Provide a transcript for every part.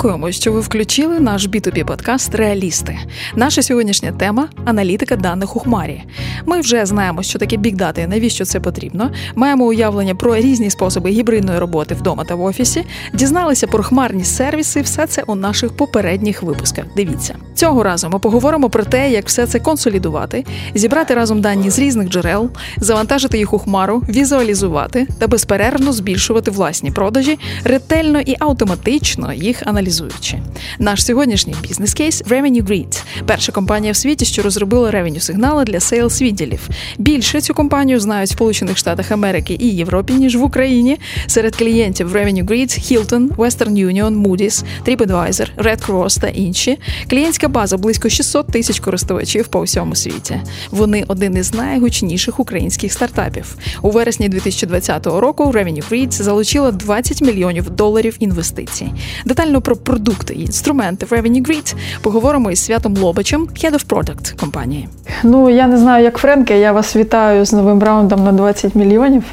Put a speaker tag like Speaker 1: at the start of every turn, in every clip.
Speaker 1: Дякуємо, що ви включили наш B2B подкаст Реалісти. Наша сьогоднішня тема аналітика даних у хмарі. Ми вже знаємо, що таке бікдати, навіщо це потрібно. Маємо уявлення про різні способи гібридної роботи вдома та в офісі. Дізналися про хмарні сервіси. Все це у наших попередніх випусках. Дивіться цього разу. Ми поговоримо про те, як все це консолідувати, зібрати разом дані з різних джерел, завантажити їх у хмару, візуалізувати та безперервно збільшувати власні продажі, ретельно і автоматично їх аналізуючи. Наш сьогоднішній бізнес-кейс Revenue Grid – перша компанія в світі, що розробила revenue сигнали для sales відділів. Більше цю компанію знають в Сполучених Штатах Америки і Європі, ніж в Україні. Серед клієнтів Revenue Grid – Hilton, Western Union, Moody's, TripAdvisor, Red Cross та інші. Клієнтська база близько 600 тисяч користувачів по всьому світі. Вони один із найгучніших українських стартапів. У вересні 2020 року Revenue Grid залучила 20 мільйонів доларів інвестицій. Детально про продукти і інструменти Revenue Grid поговоримо із Святом Лобачем, Head of Product компанії.
Speaker 2: Ну я не знаю, як Френке. Я вас вітаю з новим раундом на 20 мільйонів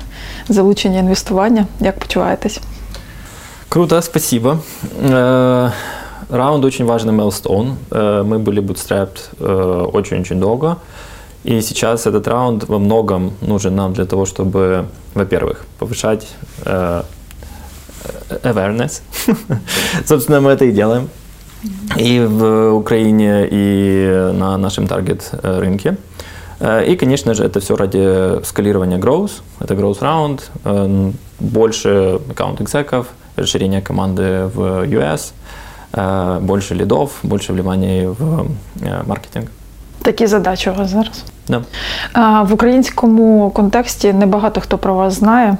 Speaker 2: залучення інвестування. Як почуваєтесь?
Speaker 3: Круто, спасибо. Э, раунд очень важный milestone. Э, мы были bootstrapped э, очень-очень долго. И сейчас этот раунд во многом нужен нам для того, чтобы, во-первых, повышать awareness. Собственно, мы это и делаем. И в Украине, и на нашем таргет рынке. И, конечно же, это все ради скалирования growth. Это growth round, больше аккаунт экзеков, расширение команды в US, больше лидов, больше вливания в маркетинг.
Speaker 2: Такі задачі у вас зараз.
Speaker 3: Да.
Speaker 2: В українському контексті небагато хто про вас знає.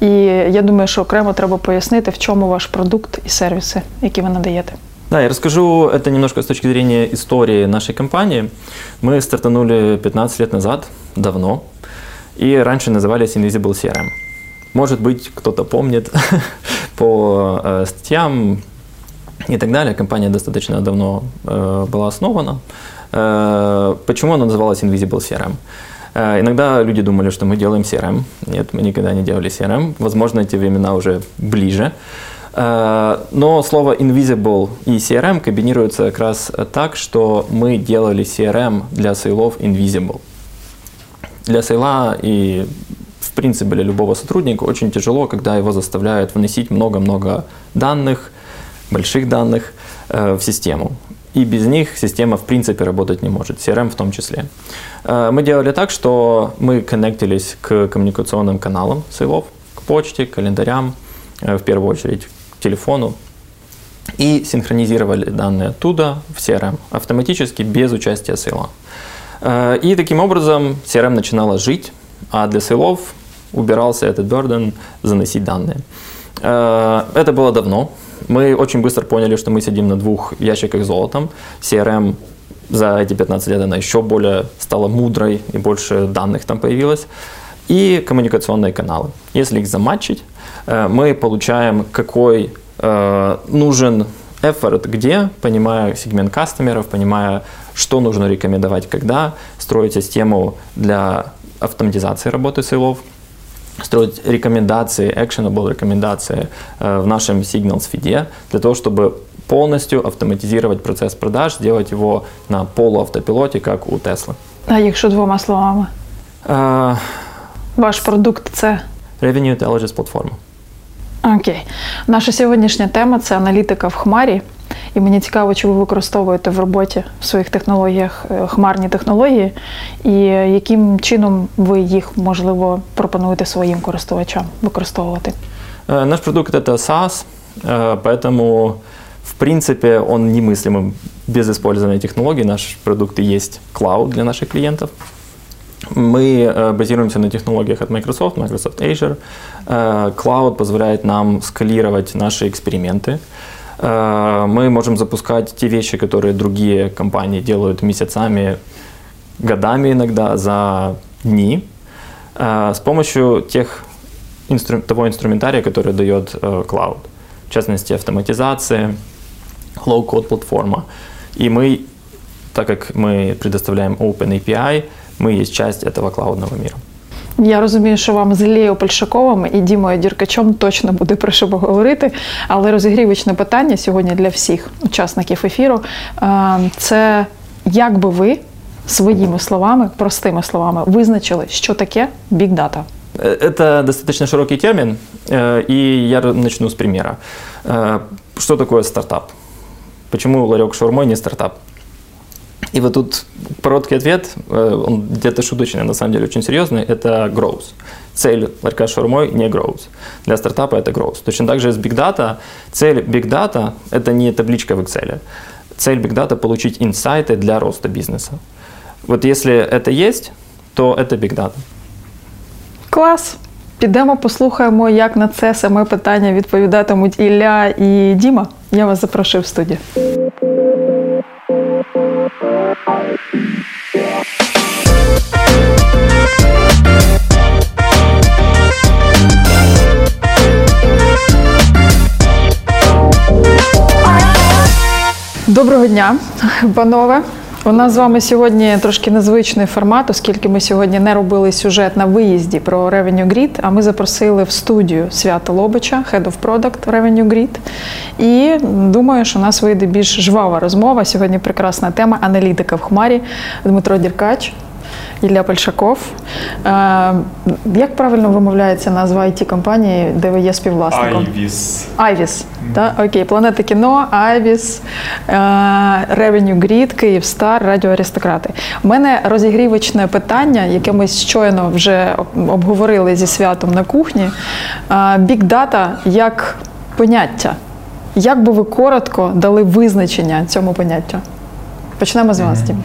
Speaker 2: І я думаю, що окремо треба пояснити, в чому ваш продукт і сервіси, які ви надаєте.
Speaker 3: Да, я расскажу это немножко с точки зрения истории нашей компании. Мы стартанули 15 лет назад, давно, и раньше назывались Invisible CRM. Может быть, кто-то помнит по э, статьям и так далее. Компания достаточно давно э, была основана. Э, почему она называлась Invisible CRM? Э, иногда люди думали, что мы делаем CRM. Нет, мы никогда не делали CRM. Возможно, эти времена уже ближе. Э, но слово invisible и CRM комбинируются как раз так, что мы делали CRM для сейлов invisible. Для сейла и в принципе для любого сотрудника очень тяжело, когда его заставляют вносить много-много данных, больших данных в систему и без них система в принципе работать не может, CRM в том числе. Э, мы делали так, что мы коннектились к коммуникационным каналам сейлов, к почте, к календарям, э, в первую очередь к телефону, и синхронизировали данные оттуда в CRM автоматически, без участия сейла. Э, и таким образом CRM начинала жить, а для сейлов убирался этот burden заносить данные. Это было давно, мы очень быстро поняли, что мы сидим на двух ящиках золотом. CRM за эти 15 лет она еще более стала мудрой и больше данных там появилось. И коммуникационные каналы. Если их заматчить, э, мы получаем, какой э, нужен effort где, понимая сегмент кастомеров, понимая, что нужно рекомендовать когда, строить систему для автоматизации работы сейлов, строить рекомендации, actionable рекомендации э, в нашем Signals фиде для того, чтобы полностью автоматизировать процесс продаж, сделать его на полуавтопилоте, как у Tesla.
Speaker 2: А якщо двома словами?
Speaker 3: Uh,
Speaker 2: Ваш продукт це?
Speaker 3: Revenue Intelligence платформа.
Speaker 2: Окей. Наша сьогоднішня тема це аналітика в Хмарі. І мені цікаво, чи ви використовуєте в роботі в своїх технологіях е, хмарні технології, і яким чином ви їх можливо пропонуєте своїм користувачам використовувати?
Speaker 3: Е, наш продукт это SaaS, е, поэтому в принципе он немыслим без использования технологий. Наш продукт и есть клауд для наших клиентов. Мы базируемся на технологиях от Microsoft, Microsoft Azure. Cloud позволяет нам скалировать наши эксперименты. Э, мы можем запускать те вещи, которые другие компании делают месяцами, годами иногда, за дни, э, с помощью тех, того инструментария, который дает Cloud. Э, В частности, автоматизация, low-code платформа. И мы, так как мы предоставляем Open API, мы есть часть этого клаудного мира.
Speaker 2: Я розумію, що вам з Іллею Польшаковим і Дімою Діркачом точно буде про що поговорити. Але розігрівочне питання сьогодні для всіх учасників ефіру це як би ви своїми словами, простими словами, визначили, що таке бікдата?
Speaker 3: Это достаточно широкий термин, и я начну с примера. Что такое стартап? Почему ларек шаурмой не стартап? И вот тут короткий ответ, э, он где-то шуточный, на самом деле очень серьезный, это growth. Цель ларька шаурмой не growth. Для стартапа это growth. Точно так же с Big Data. Цель Big Data – это не табличка в Excel. Цель Big Data – получить инсайты для роста бизнеса. Вот если это есть, то это Big Data.
Speaker 2: Клас! Підемо послухаємо, як на це саме питання відповідатимуть Ілля і Діма. Я вас запрошую в студію. Доброго дня, панове. У нас з вами сьогодні трошки незвичний формат, оскільки ми сьогодні не робили сюжет на виїзді про Revenue Grid, а ми запросили в студію Свята Лобича, Head of Product Revenue Grid. І думаю, що у нас вийде більш жвава розмова. Сьогодні прекрасна тема аналітика в Хмарі Дмитро Діркач. Ілля Польшаков. Е, як правильно вимовляється назва it компанії, де ви є співвласником?
Speaker 4: Айвіс.
Speaker 2: Айвіс. Так? Окей, Планета кіно, Айвіс, Ревеню Грід, Київстар, Радіо Аристократи. У мене розігрівочне питання, яке ми щойно вже обговорили зі святом на кухні. Бікдата як поняття. Як би ви коротко дали визначення цьому поняттю? Почнемо з вас, Тім.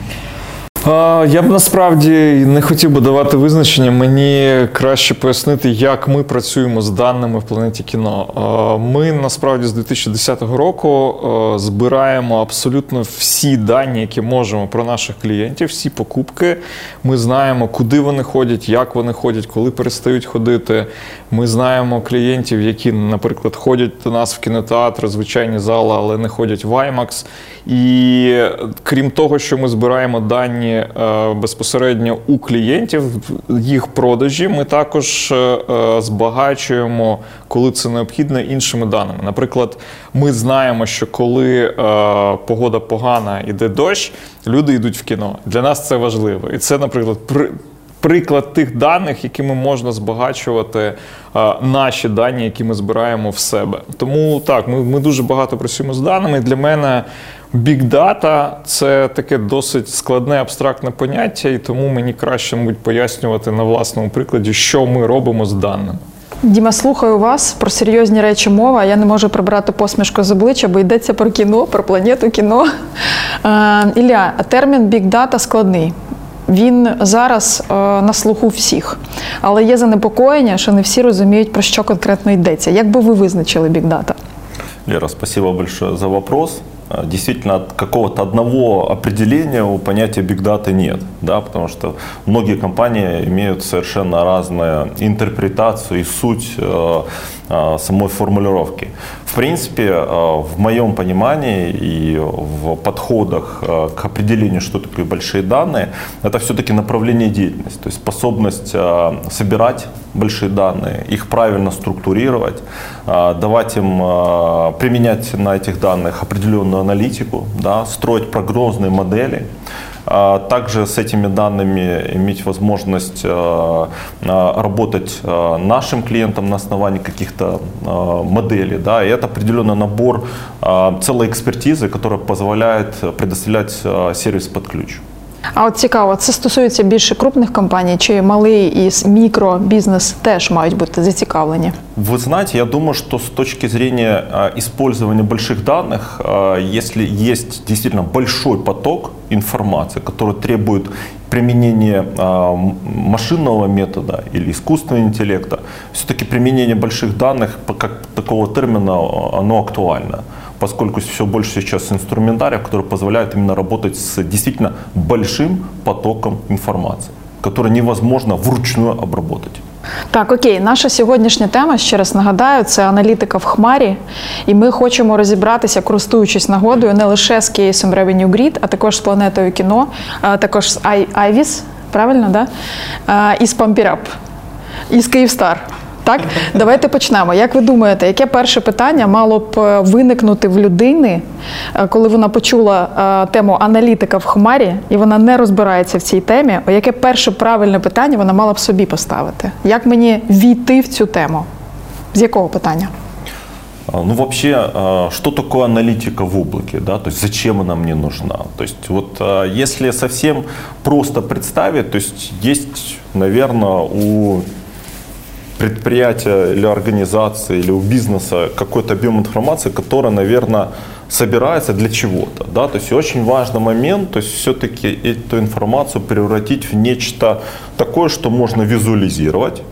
Speaker 4: Я б насправді не хотів би давати визначення. Мені краще пояснити, як ми працюємо з даними в планеті кіно. Ми насправді з 2010 року збираємо абсолютно всі дані, які можемо про наших клієнтів, всі покупки. Ми знаємо, куди вони ходять, як вони ходять, коли перестають ходити. Ми знаємо клієнтів, які, наприклад, ходять до нас в кінотеатр, звичайні зали, але не ходять в IMAX. І крім того, що ми збираємо дані е, безпосередньо у клієнтів, їх продажі, ми також е, е, збагачуємо, коли це необхідно, іншими даними. Наприклад, ми знаємо, що коли погода погана, іде дощ, люди йдуть в кіно. Для нас це важливо. І це, наприклад, приклад тих даних, якими можна збагачувати наші дані, які ми збираємо в себе. Тому так, ми, ми дуже багато працюємо з даними. Для мене бікдата це таке досить складне абстрактне поняття, і тому мені краще мабуть, пояснювати на власному прикладі, що ми робимо з даними.
Speaker 2: Діма, слухаю вас про серйозні речі мова. Я не можу прибрати посмішку з обличчя, бо йдеться про кіно, про планету кіно. Е, Ілля, термін бікдата складний. Він зараз е, на слуху всіх, але є занепокоєння, що не всі розуміють, про що конкретно йдеться. Як би ви визначили бікдата?
Speaker 5: Лера, спасибо большое за вопрос. Э, действительно какого-то одного определения у понятия big data нет, да, потому что многие компании имеют совершенно разную интерпретацию и суть э, самой формулировки. В принципе, э, в моем понимании и в подходах э, к определению, что такое большие данные, это все-таки направление деятельности, то есть способность собирать большие данные, их правильно структурировать, давать им применять на этих данных определенную аналитику, да, строить прогнозные модели, а также с этими данными иметь возможность э, э, работать э, нашим клиентам на основании каких-то моделей. Да, и это определенный набор целой экспертизы, которая позволяет предоставлять сервис под ключ.
Speaker 2: А от цікаво, це стосується більше крупних компаній, чи малий і мікробізнес теж мають бути зацікавлені?
Speaker 5: Вы знаете, я думаю, что с точки зрения использования больших данных, если есть действительно большой поток информации, который требует применения машинного метода или искусственного интеллекта, все-таки применение больших данных, как такого термина, оно актуально Поскольку все больше сейчас инструментариев, которые позволяют именно работать с действительно большим потоком информации, который невозможно вручную обработать.
Speaker 2: Так, окей, наша сьогоднішня тема, ще раз нагадаю, це аналітика в Хмарі, і ми хочемо розібратися, користуючись нагодою, не лише з кейсом Revenue Grid, а також з планетою кіно, а також з IVIS, правильно, да? і з Pump із Київстар. Так, давайте почнемо. Як ви думаєте, яке перше питання мало б е, виникнути в людини, е, коли вона почула е, тему аналітика в Хмарі, і вона не розбирається в цій темі? Яке перше правильне питання вона мала б собі поставити? Як мені війти в цю тему? З якого питання?
Speaker 5: Ну, вообще, что такое аналитика в облаке, да, то есть зачем она мне нужна? То есть вот если совсем просто представить, то есть есть, наверное, у предприятия или организации или у бизнеса какой-то объем информации, который, наверное, собирается для чего-то. Да? То есть очень важный момент, то есть все-таки эту информацию превратить в нечто такое, что можно визуализировать,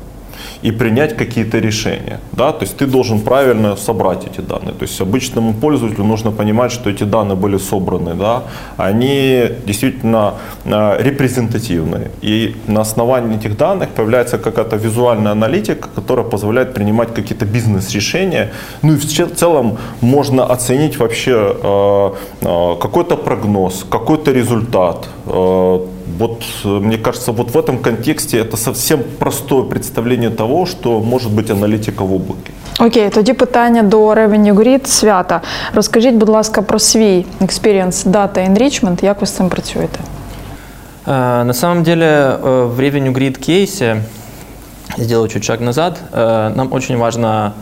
Speaker 5: и принять какие-то решения. Да? То есть ты должен правильно собрать эти данные. То есть обычному пользователю нужно понимать, что эти данные были собраны, да? они действительно э, репрезентативны. И на основании этих данных появляется какая-то визуальная аналитика, которая позволяет принимать какие-то бизнес-решения. Ну и в целом можно оценить вообще э, э, какой-то прогноз, какой-то результат, вот мне кажется, вот в этом контексте это совсем простое представление того, что может быть аналітика в облаке.
Speaker 2: Окей, тоді питання до Revenue Grid. Свята. Розкажіть, будь ласка, про свій experience Data Enrichment, як ви з цим працюєте?
Speaker 3: Э, На самом деле э, в Revenue Grid кейсе, я сделаю чуть шаг назад, э, нам очень важно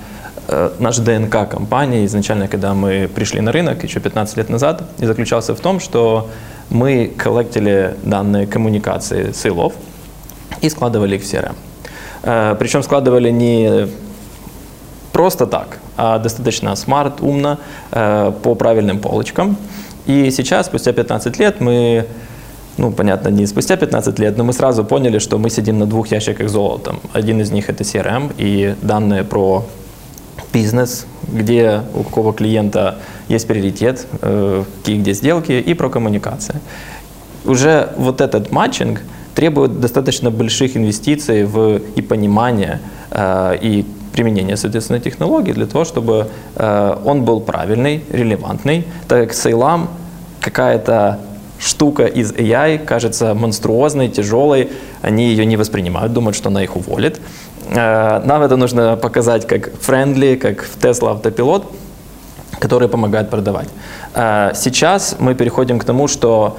Speaker 3: э, наш ДНК компании изначально, когда мы пришли на рынок еще 15 лет назад, и заключался в том, что мы коллектили данные коммуникации сейлов и складывали их в CRM. Э, Причем складывали не просто так, а достаточно smart, умно, э, по правильным полочкам. И сейчас, спустя 15 лет, мы, ну, понятно, не спустя 15 лет, но мы сразу поняли, что мы сидим на двух ящиках с золотом. Один из них это CRM и данные про бизнес, где у какого клиента есть приоритет, э, какие где сделки, и про коммуникации. Уже вот этот matching требует достаточно больших инвестиций в и понимание, э, и применение, соответственно, технологий для того, чтобы э, он был правильный, релевантный, так как сейлам какая-то штука из AI кажется монструозной, тяжелой, они ее не воспринимают, думают, что она их уволит. Э, Нам это нужно показать как friendly, как в Tesla автопилот, который помогает продавать. Э, Сейчас мы переходим к тому, что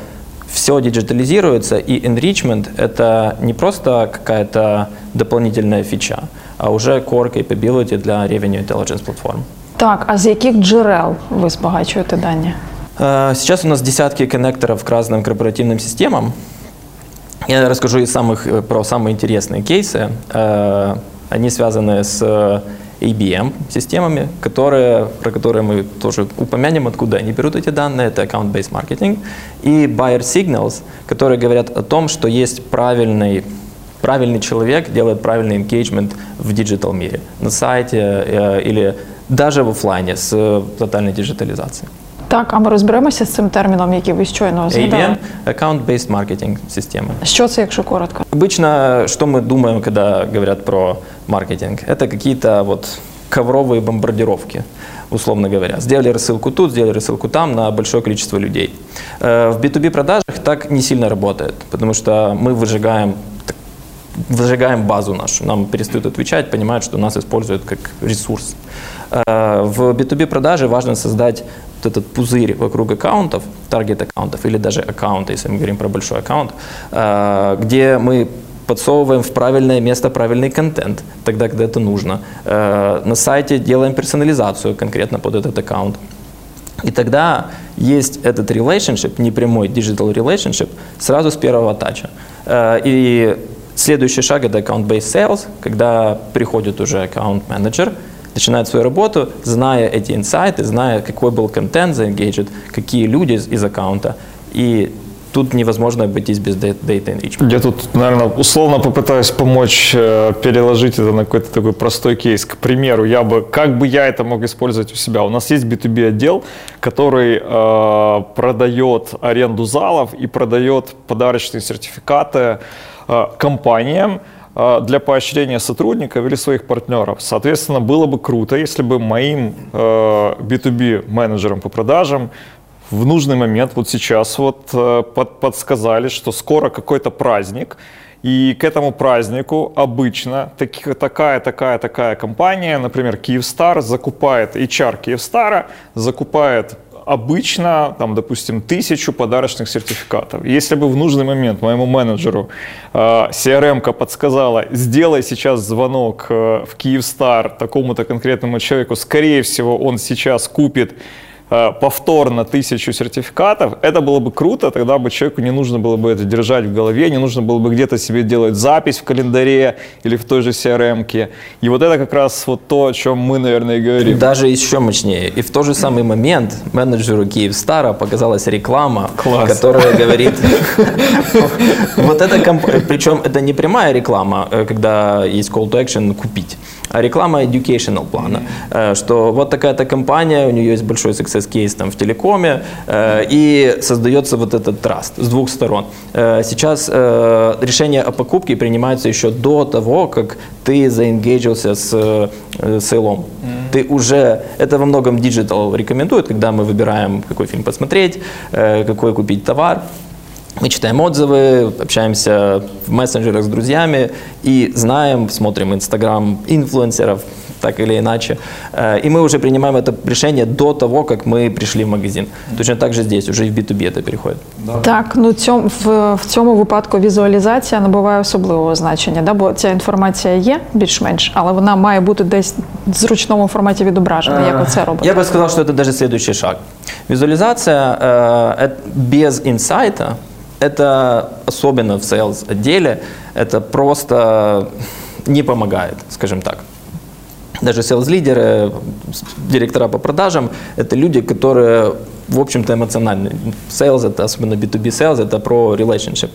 Speaker 3: все диджитализируется, и enrichment – это не просто какая-то дополнительная фича, а уже core capability для Revenue Intelligence платформ.
Speaker 2: Так, а з яких джерел ви збагачуєте дані?
Speaker 3: Э, Сейчас у нас десятки коннекторов к разным корпоративным системам. Я расскажу из самых, э, про самые интересные кейсы. Э, Они связаны с ABM-системами, которые, про которые мы тоже упомянем, откуда они берут эти данные. Это account-based marketing. И buyer signals, которые говорят о том, что есть правильный правильный человек делает правильный engagement в digital мире, на сайте или даже в офлайне с тотальной диджитализацией.
Speaker 2: Так, а ми розберемося з цим терміном, який ви щойно згадали.
Speaker 3: ABM – account-based marketing система.
Speaker 2: Що це, якщо коротко?
Speaker 3: Обычно, что мы думаем, когда говорят про маркетинг, это какие-то вот ковровые бомбардировки, условно говоря. Сделали рассылку тут, сделали рассылку там на большое количество людей. Э, В B2B продажах так не сильно работает, потому что мы выжигаем выжигаем базу нашу, нам перестают отвечать, понимают, что нас используют как ресурс. Э, В B2B продаже важно создать вот этот пузырь вокруг аккаунтов, таргет аккаунтов или даже аккаунта, если мы говорим про большой аккаунт, э, где мы подсовываем в правильное место правильный контент, тогда, когда это нужно. Э, На сайте делаем персонализацию конкретно под этот аккаунт. И тогда есть этот relationship, непрямой digital relationship, сразу с первого тача. И следующий шаг – это account-based sales, когда приходит уже аккаунт-менеджер, начинает свою работу, зная эти инсайты, зная, какой был контент заэнгейджен, какие люди из, аккаунта. И тут невозможно обойтись без data enrichment.
Speaker 4: Я тут, наверное, условно попытаюсь помочь э, переложить это на какой-то такой простой кейс. К примеру, я бы, как бы я это мог использовать у себя? У нас есть B2B отдел, который э, продает аренду залов и продает подарочные сертификаты компаниям э, для поощрения сотрудников или своих партнеров. Соответственно, было бы круто, если бы моим э, B2B менеджерам по продажам в нужный момент, вот сейчас вот э, под- подсказали, что скоро какой-то праздник, И к этому празднику обычно такая, такая, такая компания, например, Киевстар, закупает, HR Киевстара закупает обычно, там, допустим, тысячу подарочных сертификатов. Если бы в нужный момент моему менеджеру э, CRM-ка подсказала, сделай сейчас звонок э, в Киевстар такому-то конкретному человеку, скорее всего, он сейчас купит повторно тысячу сертификатов, это было бы круто, тогда бы человеку не нужно было бы это держать в голове, не нужно было бы где-то себе делать запись в календаре или в той же CRM. -ке. И вот это как раз вот то, о чем мы, наверное, и говорим.
Speaker 3: Даже еще мощнее. И в тот же самый момент менеджеру Киевстара показалась реклама, Класс. которая говорит... Вот это, причем это не прямая реклама, э, когда есть call to action купить, а реклама educational плана, э, что вот такая-то компания, у нее есть большой success бизнес-кейс там в телекоме, э, и создается вот этот траст с двух сторон. Э, сейчас э, решение о покупке принимается еще до того, как ты заингейджился с сейлом. Mm-hmm. Ты уже, это во многом digital рекомендует, когда мы выбираем, какой фильм посмотреть, какой купить товар. Мы читаем отзывы, общаемся в мессенджерах с друзьями и знаем, смотрим Инстаграм инфлюенсеров, так или иначе. Э, и мы уже принимаем это решение до того, как мы пришли в магазин. Точно так же здесь, уже і в B2B це переходить.
Speaker 2: Да. Так, ну цьому, в, в цьому випадку візуалізація набуває особливого значення, да? бо ця інформація є більш-менш, але вона має бути десь в зручному форматі відображена. Як ви це робите?
Speaker 3: Я би сказав, що це навіть следующий шаг. Визуализация э, без инсайта, это особенно в sales отделе, это просто не помогает, скажем так даже sales-лидеры, директора по продажам, это люди, которые, в общем-то, эмоциональны. Sales, это, особенно B2B sales, это про relationship,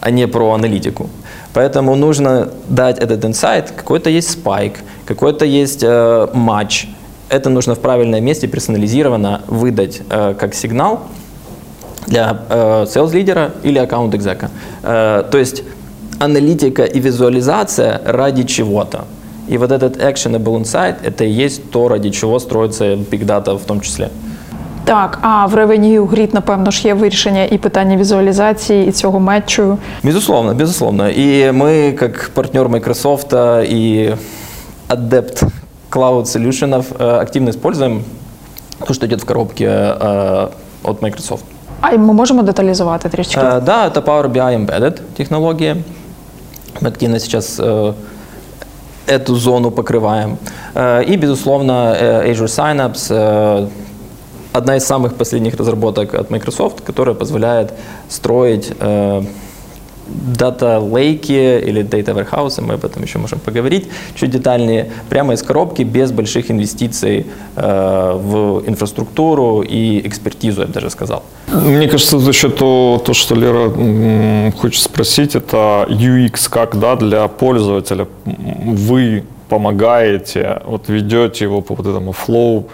Speaker 3: а не про аналитику. Поэтому нужно дать этот инсайт, какой-то есть спайк, какой-то есть э. Это нужно в правильном месте персонализированно выдать э, как сигнал для э, sales-лидера или аккаунт-экзека. Э, то есть аналитика и визуализация ради чего-то. И вот этот actionable insight – это и есть то, ради чего строится Big Data в том числе.
Speaker 2: Так, а в Revenue Grid, напевно ж, є вирішення і питання візуалізації, і цього матчу.
Speaker 3: Безусловно, безусловно. И мы, как партнер Microsoft и адепт Cloud Solutions, активно используем то, что идет в коробке от Microsoft.
Speaker 2: А мы можем детализовать трішки?
Speaker 3: Да, это Power BI Embedded технология. Мы активно сейчас эту зону покрываем. Э, и, безусловно, э, Azure Synapse э, одна из самых последних разработок от Microsoft, которая позволяет строить дата-лейки или data warehouse, мы об этом еще можем поговорить чуть детальнее, прямо из коробки, без больших инвестиций э, в инфраструктуру и экспертизу, я бы даже сказал.
Speaker 4: Мне кажется, за счет того, то, что Лера хочет спросить, это UX как да, для пользователя. Вы помогаете, вот ведете его по вот этому flow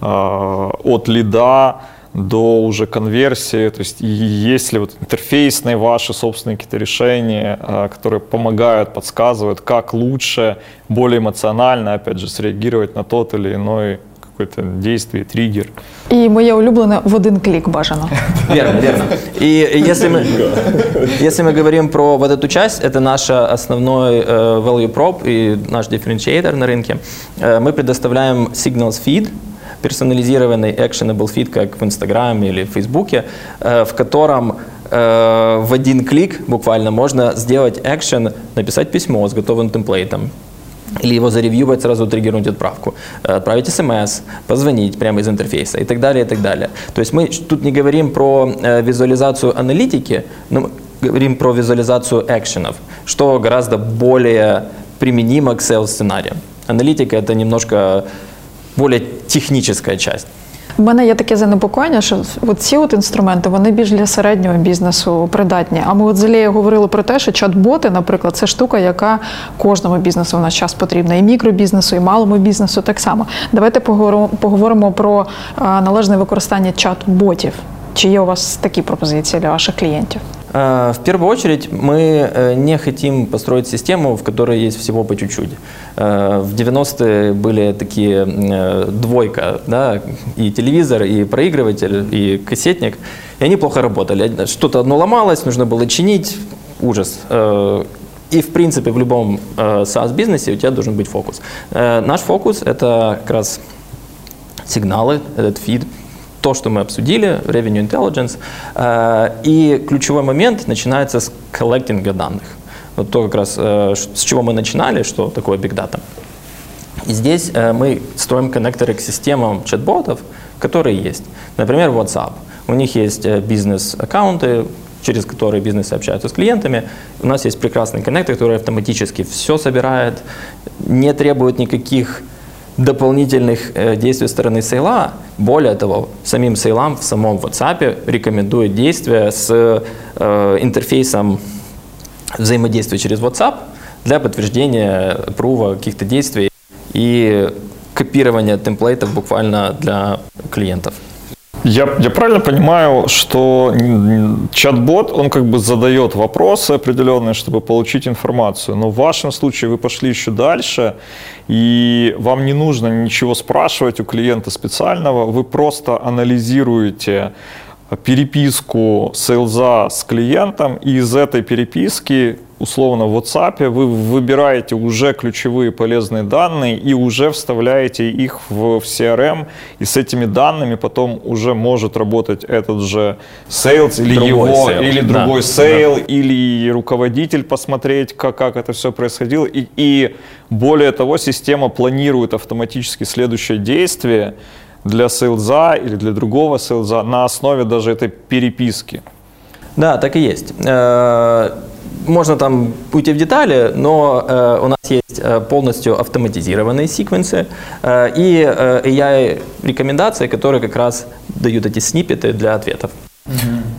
Speaker 4: э, от лида до уже конверсии, то есть есть ли вот интерфейсные ваши собственные какие-то решения, а, которые помогают, подсказывают, как лучше, более эмоционально, опять же, среагировать на тот или иной какое-то действие, триггер.
Speaker 2: И моє улюблене в один клик бажано.
Speaker 3: Верно, верно. И если мы, если мы говорим про вот эту часть, это наш основной э, value prop и наш differentiator на рынке. Э, мы предоставляем signals feed, персонализированный actionable feed, как в Инстаграме или в Фейсбуке, э, в котором э, в один клик буквально можно сделать экшен, написать письмо с готовым темплейтом, или его заревьювать, сразу триггернуть отправку, э, отправить смс, позвонить прямо из интерфейса и так далее, и так далее. То есть мы тут не говорим про визуализацию аналитики, но говорим про визуализацию экшенов, что гораздо более применимо к sales сценариям. Аналитика это немножко более технічна часть.
Speaker 2: У мене є таке занепокоєння, що от ці от інструменти вони більш для середнього бізнесу придатні. А ми от з Алією говорили про те, що чат-боти, наприклад, це штука, яка кожному бізнесу в наш час потрібна, і мікробізнесу, і малому бізнесу так само. Давайте поговоримо про належне використання чат-ботів. Чи є у вас такі пропозиції для ваших клієнтів?
Speaker 3: В первую очередь мы э, не хотим построить систему, в которой есть всего по чуть-чуть. Э, в 90-е были такие э, двойка, да, и телевизор, и проигрыватель, и кассетник, и они плохо работали. Что-то одно ломалось, нужно было чинить, ужас. И, в принципе, в любом э, SaaS-бизнесе у тебя должен быть фокус. Э, наш фокус – это как раз сигналы, этот фид, то, что мы обсудили, Revenue Intelligence. Э, и ключевой момент начинается с коллектинга данных. Вот то как раз, э, с чего мы начинали, что такое Big Data. И здесь э, мы строим коннекторы к системам чат-ботов, которые есть. Например, WhatsApp. У них есть э, бизнес-аккаунты, через которые бизнесы общаются с клиентами. У нас есть прекрасный коннектор, который автоматически все собирает, не требует никаких дополнительных э, действий стороны сейла. Более того, самим сейлам в самом WhatsApp рекомендует действия с интерфейсом взаимодействия через WhatsApp для подтверждения прува каких-то действий и копирования темплейтов буквально для клиентов.
Speaker 4: Я, я правильно понимаю, что чат-бот, он как бы задает вопросы определенные, чтобы получить информацию, но в вашем случае вы пошли еще дальше, и вам не нужно ничего спрашивать у клиента специального, вы просто анализируете переписку сейлза с клиентом, и из этой переписки условно в WhatsApp вы выбираете уже ключевые полезные данные и уже вставляете их в, CRM, и с этими данными потом уже может работать этот же sales или другой его, sales. или другой да, sale, да. или руководитель посмотреть, как, как это все происходило. И, и более того, система планирует автоматически следующее действие для сейлза или для другого сейлза на основе даже этой переписки.
Speaker 3: Да, так и есть. Э, можно там уйти в детали, но э, у нас есть э, полностью автоматизированные секвенсы и AI-рекомендации, которые как раз дают эти сниппеты для ответов.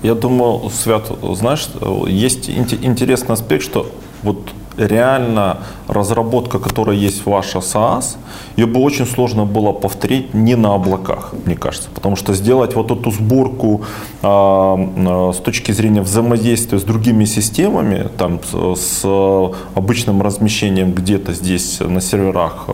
Speaker 5: Я думаю, Свят, знаешь, есть интересный аспект, что вот реально разработка, которая есть ваша SaaS, ее бы очень сложно было повторить не на облаках, мне кажется. Потому что сделать вот эту сборку э, с точки зрения взаимодействия с другими системами, там, с обычным размещением где-то здесь на серверах, э,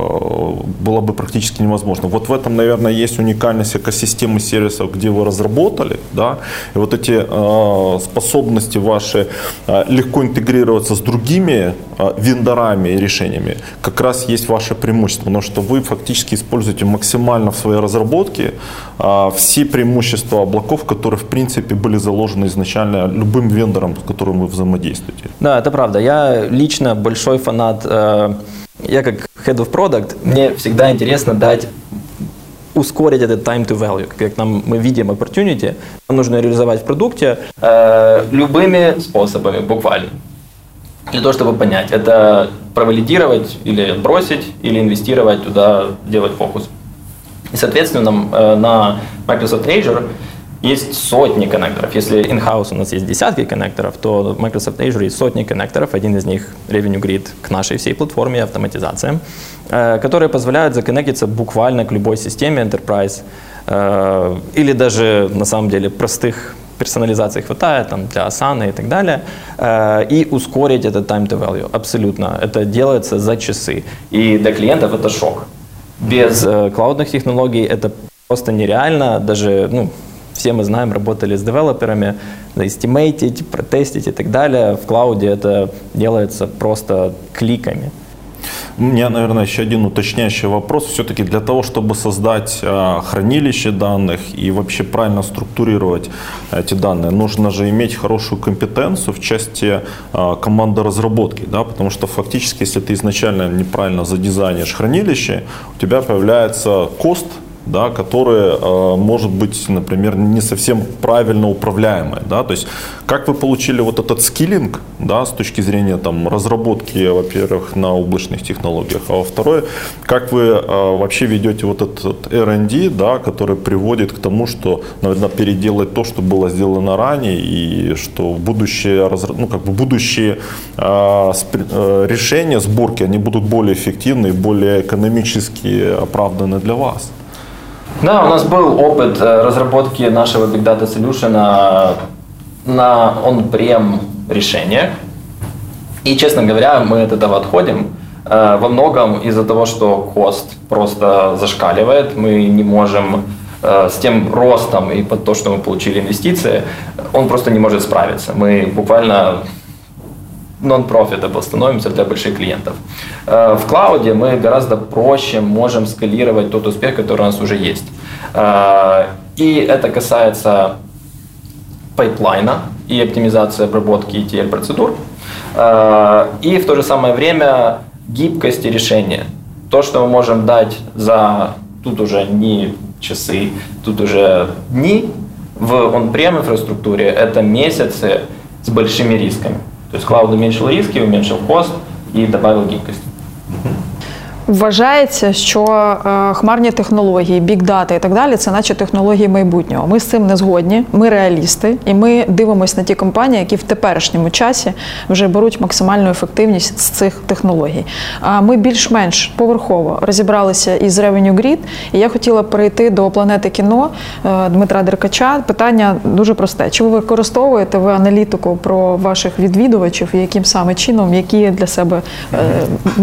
Speaker 5: было бы практически невозможно. Вот в этом, наверное, есть уникальность экосистемы сервисов, где вы разработали. Да? И вот эти э, способности ваши легко интегрироваться с другими вендорами и решениями, как раз есть ваше преимущество. Потому что вы фактически используете максимально в своей разработке а, все преимущества облаков, которые в принципе были заложены изначально любым вендором, с которым вы взаимодействуете.
Speaker 3: Да, это правда. Я лично большой фанат, э, я как head of product, мне всегда интересно дать ускорить этот time to value. Как нам, мы видим opportunity, нам нужно реализовать в продукте э, любыми способами, буквально для того, чтобы понять, это провалидировать или бросить, или инвестировать туда, делать фокус. И, соответственно, э, на Microsoft Azure есть сотни коннекторов. Если in-house у нас есть десятки коннекторов, то в Microsoft Azure есть сотни коннекторов. Один из них Revenue Grid к нашей всей платформе автоматизация, э, которые позволяют законнектиться буквально к любой системе Enterprise э, или даже на самом деле простых персонализации хватает там, для Asana и так далее, э, и ускорить этот time to value. Абсолютно. Это делается за часы. И для клиентов это шок. Без э, клаудных технологий это просто нереально. Даже, ну, все мы знаем, работали с девелоперами, эстимейтить, протестить и так далее. В клауде это делается просто кликами.
Speaker 5: У меня, наверное, еще один уточняющий вопрос. Все-таки для того, чтобы создать а, хранилище данных и вообще правильно структурировать эти данные, нужно же иметь хорошую компетенцию в части а, команды разработки, да, потому что фактически, если ты изначально неправильно задизайнишь хранилище, у тебя появляется кост да, которые, э, может быть, например, не совсем правильно управляемые. Да? То есть, как вы получили вот этот скиллинг да, с точки зрения там, разработки, во-первых, на облачных технологиях, а во-вторых, как вы э, вообще ведете вот этот R&D, да, который приводит к тому, что, наверное, переделать то, что было сделано ранее, и что будущие, ну, как бы будущие э, решения сборки, они будут более эффективны и более экономически оправданы для вас.
Speaker 3: Да, у нас был опыт э, разработки нашего Big Data Solution на on-prem решениях. И, честно говоря, мы от этого отходим. Э, во многом из-за того, что кост просто зашкаливает, мы не можем э, с тем ростом и под то, что мы получили инвестиции, он просто не может справиться. Мы буквально non-profitable становимся для больших клиентов. Э, в клауде мы гораздо проще можем скалировать тот успех, который у нас уже есть. Э, и это касается пайплайна и оптимизации обработки ETL-процедур. Э, и в то же самое время гибкости решения. То, что мы можем дать за тут уже не часы, тут уже дни в on-prem инфраструктуре, это месяцы с большими рисками. То есть cloud уменьшил риски, уменьшил cost и добавил гибкость.
Speaker 2: Вважається, що е, хмарні технології, бікдата і так далі це наче технології майбутнього. Ми з цим не згодні. Ми реалісти, і ми дивимося на ті компанії, які в теперішньому часі вже беруть максимальну ефективність з цих технологій. А ми більш-менш поверхово розібралися із Revenue Grid, і я хотіла перейти до планети кіно е, Дмитра Деркача. Питання дуже просте: чи ви використовуєте ви аналітику про ваших відвідувачів, яким саме чином, які для себе е,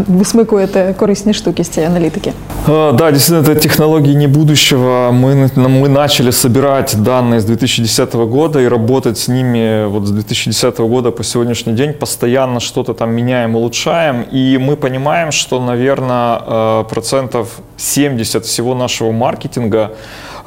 Speaker 2: висмикуєте корисні штуки с цієї аналитики.
Speaker 4: Да, действительно, это технологии не будущего. Мы, мы начали собирать данные с 2010 года и работать с ними вот с 2010 года по сегодняшний день. Постоянно что-то там меняем, улучшаем. И мы понимаем, что, наверное, э, процентов 70 всего нашего маркетинга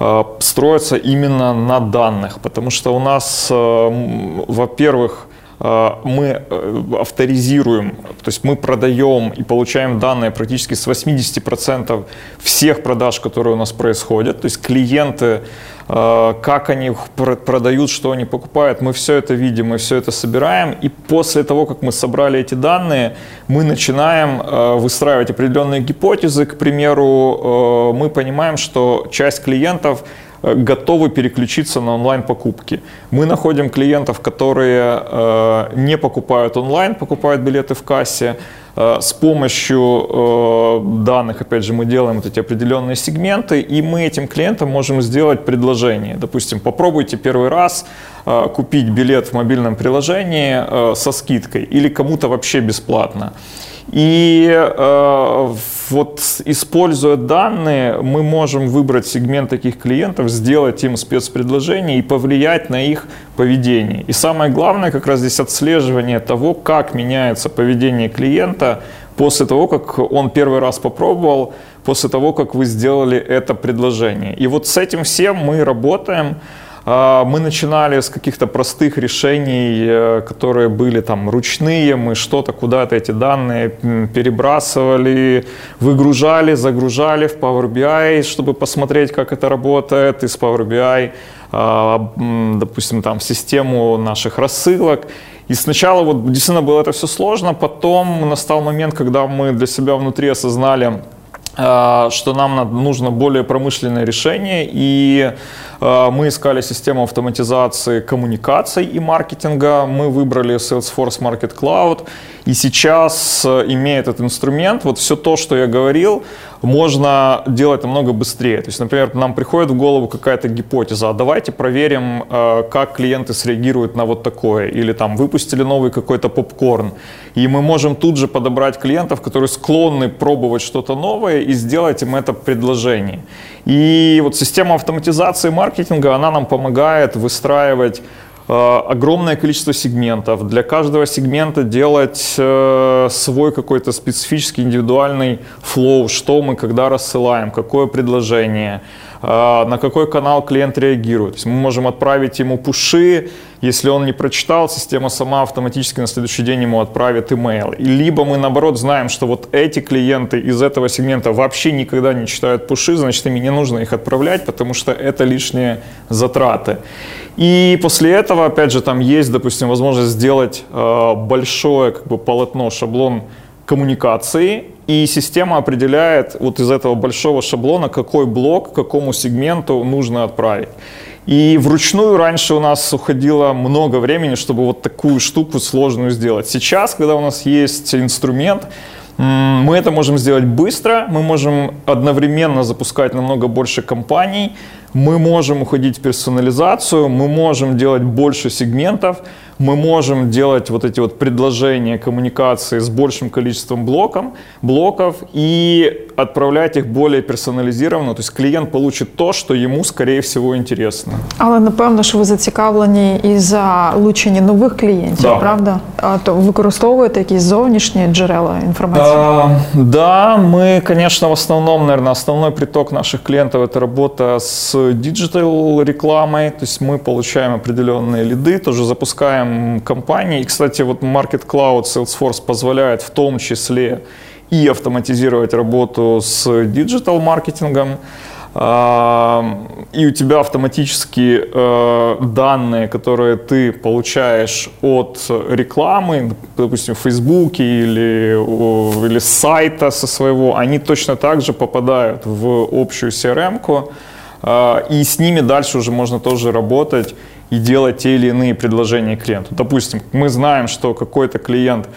Speaker 4: э, строится именно на данных. Потому что у нас, э, во-первых, Э, мы э, авторизируем, то есть мы продаем и получаем данные практически с 80% всех продаж, которые у нас происходят. То есть клиенты, э, как они продают, что они покупают, мы все это видим, мы все это собираем. И после того, как мы собрали эти данные, мы начинаем выстраивать определенные гипотезы. К примеру, мы понимаем, что часть клиентов Э, готовы переключиться на онлайн-покупки. Мы находим клиентов, которые э, не покупают онлайн, покупают билеты в кассе. Э, с помощью данных, опять же, мы делаем вот эти определенные сегменты, и мы этим клиентам можем сделать предложение. Допустим, попробуйте первый раз купить билет в мобильном приложении со скидкой или кому-то вообще бесплатно. И э, вот используя данные, мы можем выбрать сегмент таких клиентов, сделать им спецпредложение и повлиять на их поведение. И самое главное как раз здесь отслеживание того, как меняется поведение клиента после того, как он первый раз попробовал, после того, как вы сделали это предложение. И вот с этим всем мы работаем. А, мы начинали с каких-то простых решений, э, которые были там ручные, мы что-то куда-то эти данные перебрасывали, выгружали, загружали в Power BI, чтобы посмотреть, как это работает из Power BI, а, допустим, там в систему наших рассылок. И сначала вот действительно было это все сложно, потом настал момент, когда мы для себя внутри осознали, а, что нам нужно более промышленное решение, и мы искали систему автоматизации коммуникаций и маркетинга, мы выбрали Salesforce Market Cloud, и сейчас, э, имея этот инструмент, вот все то, что я говорил, можно делать намного быстрее. То есть, например, нам приходит в голову какая-то гипотеза, а давайте проверим, э, как клиенты среагируют на вот такое. Или там выпустили новый какой-то попкорн. И мы можем тут же подобрать клиентов, которые склонны пробовать что-то новое и сделать им это предложение. И вот система автоматизации маркетинга, она нам помогает выстраивать Э, огромное количество сегментов. Для каждого сегмента делать э, свой какой-то специфический индивидуальный флоу, что мы когда рассылаем, какое предложение, на какой канал клиент реагирует. То есть мы можем отправить ему пуши, если он не прочитал, система сама автоматически на следующий день ему отправит email. И либо мы наоборот знаем, что вот эти клиенты из этого сегмента вообще никогда не читают пуши, значит им не нужно их отправлять, потому что это лишние затраты. И после этого, опять же, там есть, допустим, возможность сделать э, большое как бы, полотно, шаблон коммуникации, и система определяет вот из этого большого шаблона, какой блок какому сегменту нужно отправить. И вручную раньше у нас уходило много времени, чтобы вот такую штуку сложную сделать. Сейчас, когда у нас есть инструмент, мы это можем сделать быстро, мы можем одновременно запускать намного больше компаний, мы можем уходить в персонализацию, мы можем делать больше сегментов, мы можем делать вот эти вот предложения коммуникации с большим количеством блоком, блоков и отправлять их более персонализированно. То есть клиент получит то, что ему, скорее всего, интересно.
Speaker 2: Але напевно, що ви зацікавлені і залучені нових клієнтів,
Speaker 4: Да.
Speaker 2: правда? А то використовуєте якісь зовнішні джерела інформації?
Speaker 4: А, да, мы, конечно, в основном, наверное, основной приток наших клиентов это работа с диджитал рекламой, то есть мы получаем определенные лиды, тоже запускаем кампании. И, кстати, вот Marketing Cloud Salesforce позволяет в том числе и автоматизировать работу с digital маркетингом. А, И у тебя автоматически э, данные, которые ты получаешь от рекламы, допустим, в Фейсбуке или, или сайта со своего, они точно так же попадают в общую CRM -ку, и с ними дальше уже можно тоже работать и делать те или иные предложения клиенту. Допустим, мы знаем, что какой-то клиент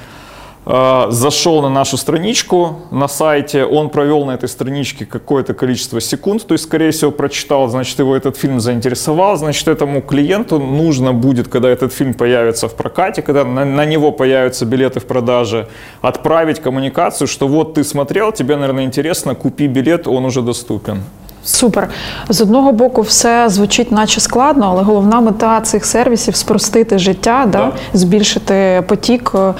Speaker 4: э, зашел на нашу страничку на сайте, он провел на этой страничке какое-то количество секунд, то есть, скорее всего, прочитал, значит, его этот фильм заинтересовал, значит, этому клиенту нужно будет, когда этот фильм появится в прокате, когда на, на него появятся билеты в продаже, отправить коммуникацию, что вот ты смотрел, тебе, наверное, интересно, купи билет, он уже доступен.
Speaker 2: Супер. З одного боку, все звучить наче складно, але головна мета цих сервісів спростити життя, да? збільшити потік е,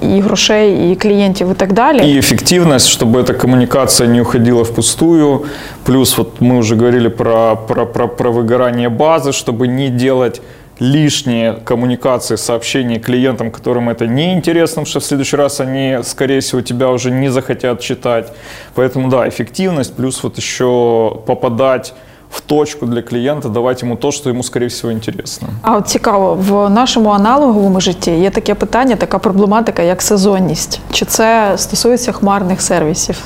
Speaker 2: і грошей, і клієнтів, і так далі.
Speaker 4: И эффективность, чтобы эта коммуникация не уходила впустую. Плюс вот мы уже говорили про, про, про, про выгорание базы, чтобы не делать лишние коммуникации, сообщения клиентам, которым это не интересно, потому что в следующий раз они, скорее всего, тебя уже не захотят читать. Поэтому, да, эффективность, плюс вот еще попадать в точку для клиента, давать ему то, что ему, скорее всего, интересно.
Speaker 2: А от цікаво, в нашому аналоговому житті є таке питання, така проблематика, як сезонність. Чи це стосується хмарних сервісів?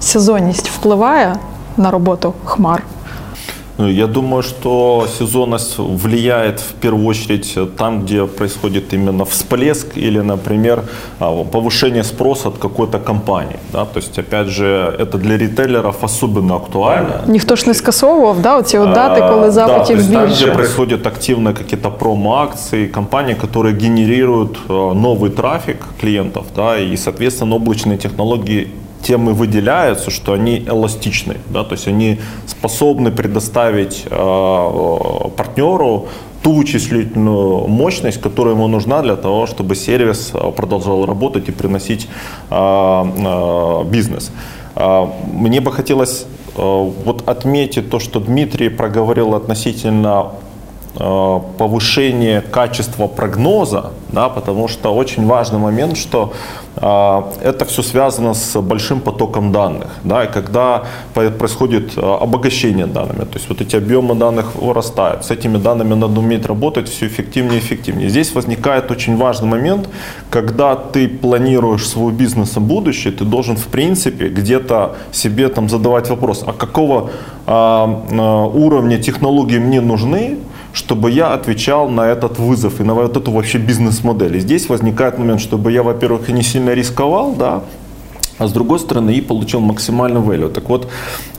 Speaker 2: Сезонність впливає на роботу хмар?
Speaker 5: Ну, Я думаю, что сезонность влияет в первую очередь там, где происходит именно всплеск или, например, а, повышение спроса от какой-то компании. Да? То есть, опять же, это для ритейлеров особенно актуально.
Speaker 2: Ніхто ж не скасовував да, оці от дати,
Speaker 5: А,
Speaker 2: коли
Speaker 5: да, то
Speaker 2: запитів
Speaker 5: есть там, где
Speaker 2: більше.
Speaker 5: происходят активно какие-то промо-акции, компании, которые генерируют э, новый трафик клиентов, да, и, соответственно, облачные технологии тем и выделяются, что они эластичны, да, то есть они способны предоставить э, партнеру ту вычислительную мощность, которая ему нужна для того, чтобы сервис э, продолжал работать и приносить э, э, бизнес. Э, Мне бы хотелось э, вот отметить то, что Дмитрий проговорил относительно э, повышения качества прогноза, да, потому что очень важный момент, что э, это все связано с большим потоком данных, да, и когда происходит э, обогащение данными, то есть вот эти объемы данных вырастают, с этими данными надо уметь работать все эффективнее и эффективнее. Здесь возникает очень важный момент, когда ты планируешь свой бизнес на будущее, ты должен в принципе где-то себе там задавать вопрос, а какого а, уровня технологий мне нужны, чтобы я отвечал на этот вызов и на вот эту вообще бизнес-модель. И здесь возникает момент, чтобы я, во-первых, не сильно рисковал, да, а с другой стороны и получил максимальный value. Так вот,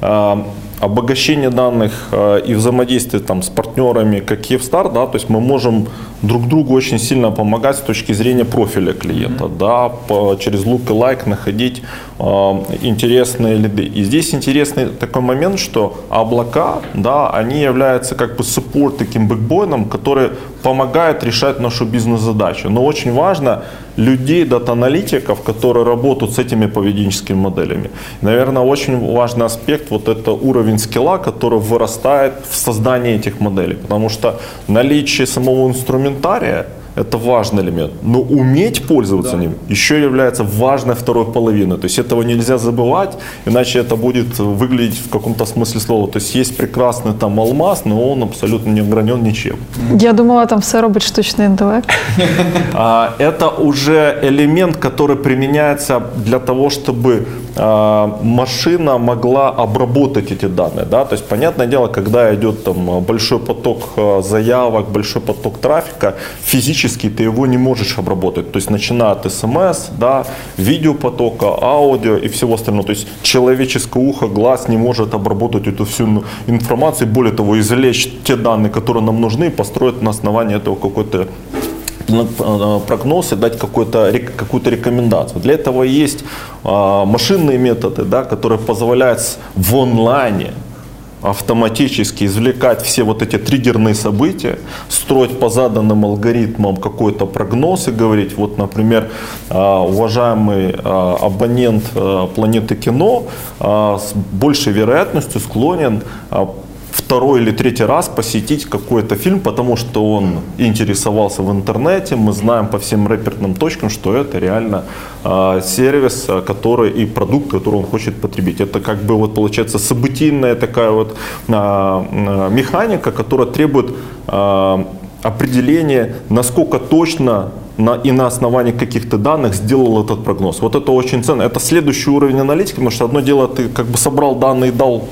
Speaker 5: а, обогащение данных а, и взаимодействие там, с партнерами, как Киевстар, да, то есть мы можем друг другу очень сильно помогать с точки зрения профиля клиента, да, по- через лук и лайк находить а, интересные лиды. И здесь интересный такой момент, что облака, да, они являются как бы support таким бэкбоном, который помогает решать нашу бизнес-задачу. Но очень важно людей, дата-аналитиков, которые работают с этими поведенческими моделями. Наверное, очень важный аспект вот это уровень скилла, который вырастает в создании этих моделей. Потому что наличие самого инструментария это важный элемент. Но уметь пользоваться ним еще является важной второй половиной. То есть этого нельзя забывать, иначе это будет выглядеть в каком-то смысле слова. То есть есть прекрасный там алмаз, но он абсолютно не огранен ничем.
Speaker 2: Я думала, там все робить штучний інтелект.
Speaker 5: А, Это уже элемент, который применяется для того, чтобы машина могла обработать эти данные. Да? То есть, понятное дело, когда идет там, большой поток э, заявок, большой поток трафика, физически ты его не можешь обработать. То есть, начиная от смс, да, видеопотока, аудио и всего остального. То есть, человеческое ухо, глаз не может обработать эту всю информацию. Более того, извлечь те данные, которые нам нужны, и построить на основании этого какой-то прогноз и дать какую-то какую рекомендацию. Для этого есть а, машинные методы, да, которые позволяют в онлайне автоматически извлекать все вот эти триггерные события, строить по заданным алгоритмам какой-то прогноз и говорить, вот, например, а, уважаемый а, абонент планеты кино с большей вероятностью склонен второй или третий раз посетить какой-то фильм, потому что он интересовался в интернете. Мы знаем по всем рэперным точкам, что это реально э, сервис, который и продукт, который он хочет потребить. Это как бы вот получается событийная такая вот э, механика, которая требует э, определения, насколько точно на, и на основании каких-то данных сделал этот прогноз. Вот это очень ценно. Это следующий уровень аналитики, потому что одно дело, ты как бы собрал данные и дал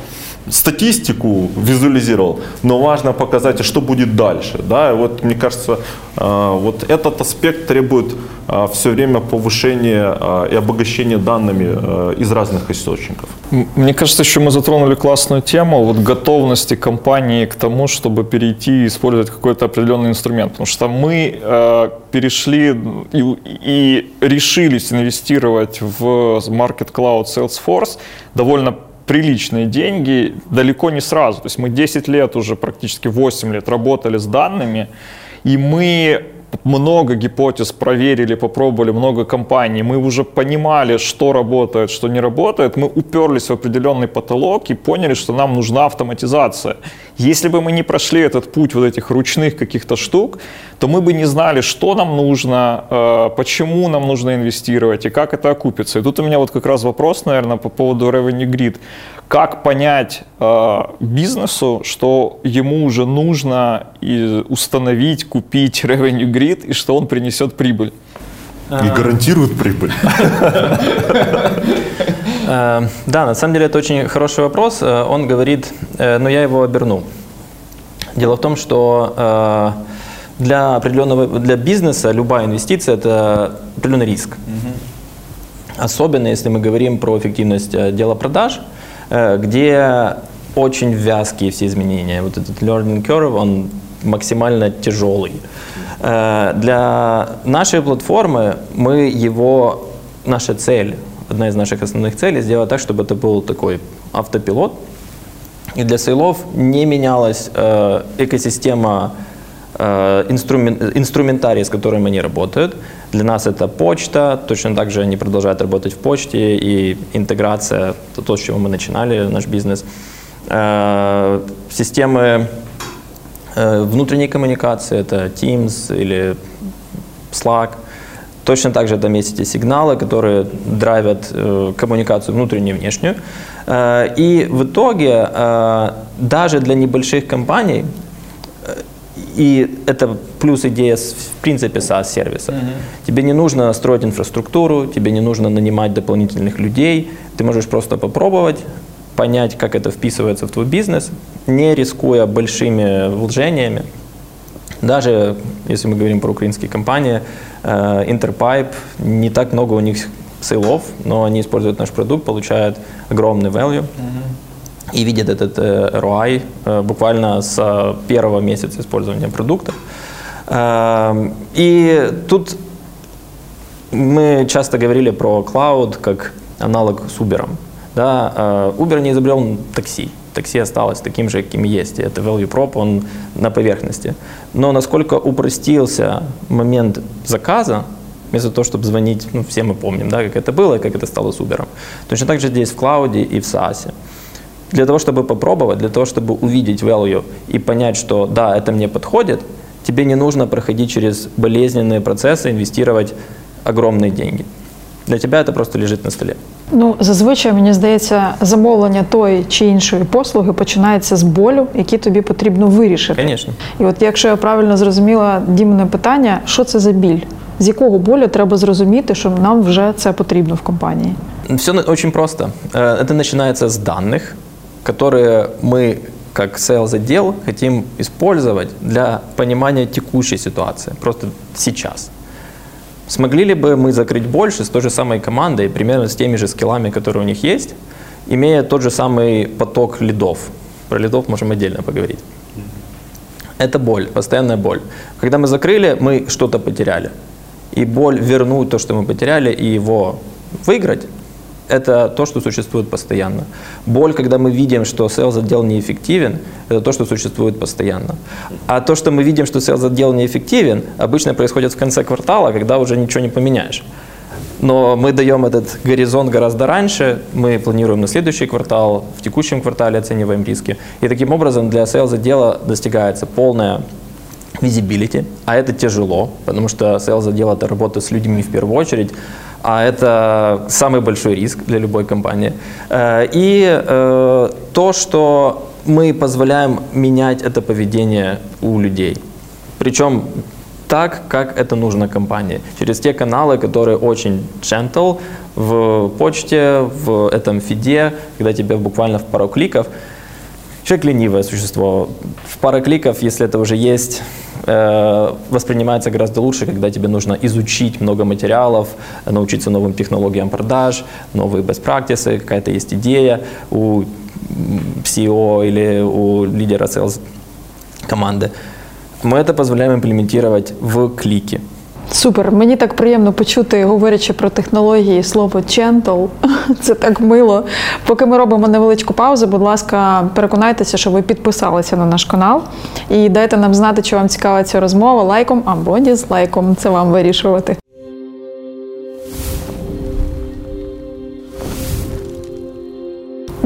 Speaker 5: статистику визуализировал, но важно показать, что будет дальше. Да? И вот мне кажется, а, вот этот аспект требует а, все время повышения и обогащения данными из разных источников.
Speaker 4: Мне кажется, еще мы затронули классную тему вот готовности компании к тому, чтобы перейти и использовать какой-то определенный инструмент. Потому что мы э, перешли и, и решились инвестировать в Market Cloud Salesforce довольно приличные деньги далеко не сразу. То есть мы 10 лет уже, практически 8 лет работали с данными, и мы много гипотез проверили, попробовали, много компаний. Мы уже понимали, что работает, что не работает. Мы уперлись в определенный потолок и поняли, что нам нужна автоматизация. Если бы мы не прошли этот путь вот этих ручных каких-то штук, то мы бы не знали, что нам нужно, э, почему нам нужно инвестировать и как это окупится. И тут у меня вот как раз вопрос, наверное, по поводу Revenue Grid. Как понять э, бизнесу, что ему уже нужно установить, купить Revenue Grid и что он принесет прибыль?
Speaker 5: И гарантирует прибыль.
Speaker 3: Э, да, на самом деле это очень хороший вопрос. Он говорит, но я его оберну. Дело в том, что для определенного для бизнеса любая инвестиция это определенный риск. Особенно если мы говорим про эффективность э, дела продаж, э, где очень вязкие все изменения. Вот этот learning curve, он максимально тяжелый. Э, для нашей платформы мы его, наша цель, одна из наших основных целей, сделать так, чтобы это был такой автопилот. И для сейлов не менялась экосистема инструмент, инструментарий, с которым они работают. Для нас это почта, точно так же они продолжают работать в почте и интеграция, это то, с чего мы начинали наш бизнес. Системы э, внутренней коммуникации, это Teams или Slack. Точно так же там есть эти сигналы, которые драйвят коммуникацию внутреннюю и внешнюю. И в итоге даже для небольших компаний и это плюс идея, в принципе, SaaS-сервиса. Mm-hmm. Тебе не нужно строить инфраструктуру, тебе не нужно нанимать дополнительных людей. Ты можешь просто попробовать, понять, как это вписывается в твой бизнес, не рискуя большими вложениями. Даже если мы говорим про украинские компании, э, Interpipe, не так много у них сейлов, но они используют наш продукт, получают огромный value. И видит этот э, ROI э, буквально с э, первого месяца использования продукта. И тут мы часто говорили про клауд как аналог с Uber. Да, Uber не изобрел такси. Такси осталось таким же, каким есть. Это value prop, он на поверхности. Но насколько упростился момент заказа, вместо того, чтобы звонить, ну, все мы помним, да, как это было и как это стало с Uber. Точно так же здесь в клауде и в SaaS. Для того, чтобы попробовать, для того, чтобы увидеть value и понять, что да, это мне подходит, тебе не нужно проходить через болезненные процессы, инвестировать огромные деньги. Для тебя это просто лежить на столі.
Speaker 2: Ну, зазвичай, мені здається, замовлення тої чи іншої послуги починається з болю, який тобі потрібно вирішити.
Speaker 3: Звісно.
Speaker 2: І от якщо я правильно зрозуміла Дімне питання, що це за біль? З якого болю треба зрозуміти, що нам вже це потрібно в компанії?
Speaker 3: Все очень просто. Э, это начинается с данных, которые мы как sales отдел хотим использовать для понимания текущей ситуации, просто сейчас. Смогли ли бы мы закрыть больше с той же самой командой, примерно с теми же скиллами, которые у них есть, имея тот же самый поток лидов? Про лидов можем отдельно поговорить. Это боль, постоянная боль. Когда мы закрыли, мы что-то потеряли. И боль вернуть то, что мы потеряли, и его выиграть, это то, что существует постоянно. Боль, когда мы видим, что sales отдел неэффективен, это то, что существует постоянно. А то, что мы видим, что sales отдел неэффективен, обычно происходит в конце квартала, когда уже ничего не поменяешь. Но мы даем этот горизонт гораздо раньше, мы планируем на следующий квартал, в текущем квартале оцениваем риски. И таким образом для sales отдела достигается полная visibility, а это тяжело, потому что sales отдел это работа с людьми в первую очередь, а это самый большой риск для любой компании. Э, и э, то, что мы позволяем менять это поведение у людей. Причем так, как это нужно компании. Через те каналы, которые очень gentle, в почте, в этом фиде, когда тебе буквально в пару кликов. Человек ленивое существо. В пару кликов, если это уже есть, Э, воспринимается гораздо лучше, когда тебе нужно изучить много материалов, научиться новым технологиям продаж, новые best practices, какая-то есть идея у CEO или у лидера sales команды. Мы это позволяем имплементировать в клике.
Speaker 2: Супер, мені так приємно почути, говорячи про технології, слово gentle. Це так мило. Поки ми робимо невеличку паузу, будь ласка, переконайтеся, що ви підписалися на наш канал і дайте нам знати, чи вам цікава ця розмова лайком або дізлайком. Це вам вирішувати.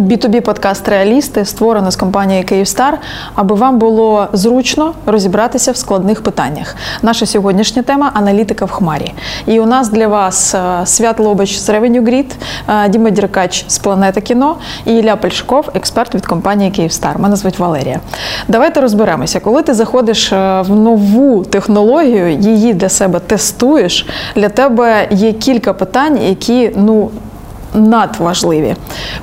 Speaker 2: B2B подкаст Реалісти створено з компанією Київстар, аби вам було зручно розібратися в складних питаннях. Наша сьогоднішня тема аналітика в хмарі. І у нас для вас е, Свят Лобач з Revenue Grid, е, Діма Діркач з Планета кіно і Ілля Пельшков, експерт від компанії Київстар. Мене звуть Валерія. Давайте розберемося, коли ти заходиш е, в нову технологію, її для себе тестуєш. Для тебе є кілька питань, які ну надважливі.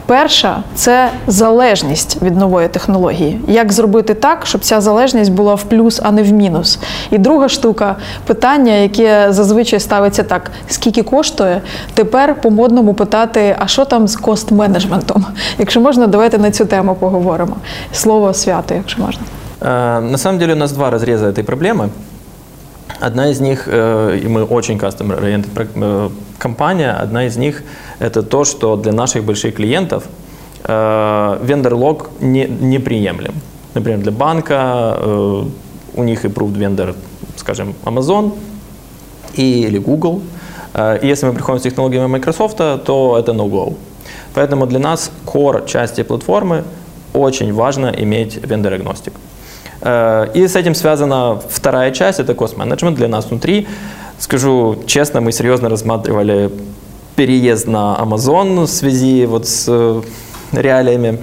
Speaker 2: Перша це залежність від нової технології. Як зробити так, щоб ця залежність була в плюс, а не в мінус? І друга штука питання, яке зазвичай ставиться так: скільки коштує, тепер по модному питати, а що там з кост-менеджментом? Якщо можна, давайте на цю тему поговоримо. Слово свято, якщо можна.
Speaker 3: Е, на самом деле у нас два разреза этой проблемы. Одна из них, э, и мы очень customer-oriented э, компания, одна из них это то, что для наших больших клиентов вендор-лог не, неприемлем. Например, для банка э, у них approved вендор, скажем, Amazon и, или Google. И если мы приходим с технологиями Microsoft, то это no-go. Поэтому для нас core части платформы очень важно иметь вендор-агностик. Э, и с этим связана вторая часть, это кост-менеджмент для нас внутри. Скажу честно, мы серьезно рассматривали переезд на Amazon в связи вот с э, реалиями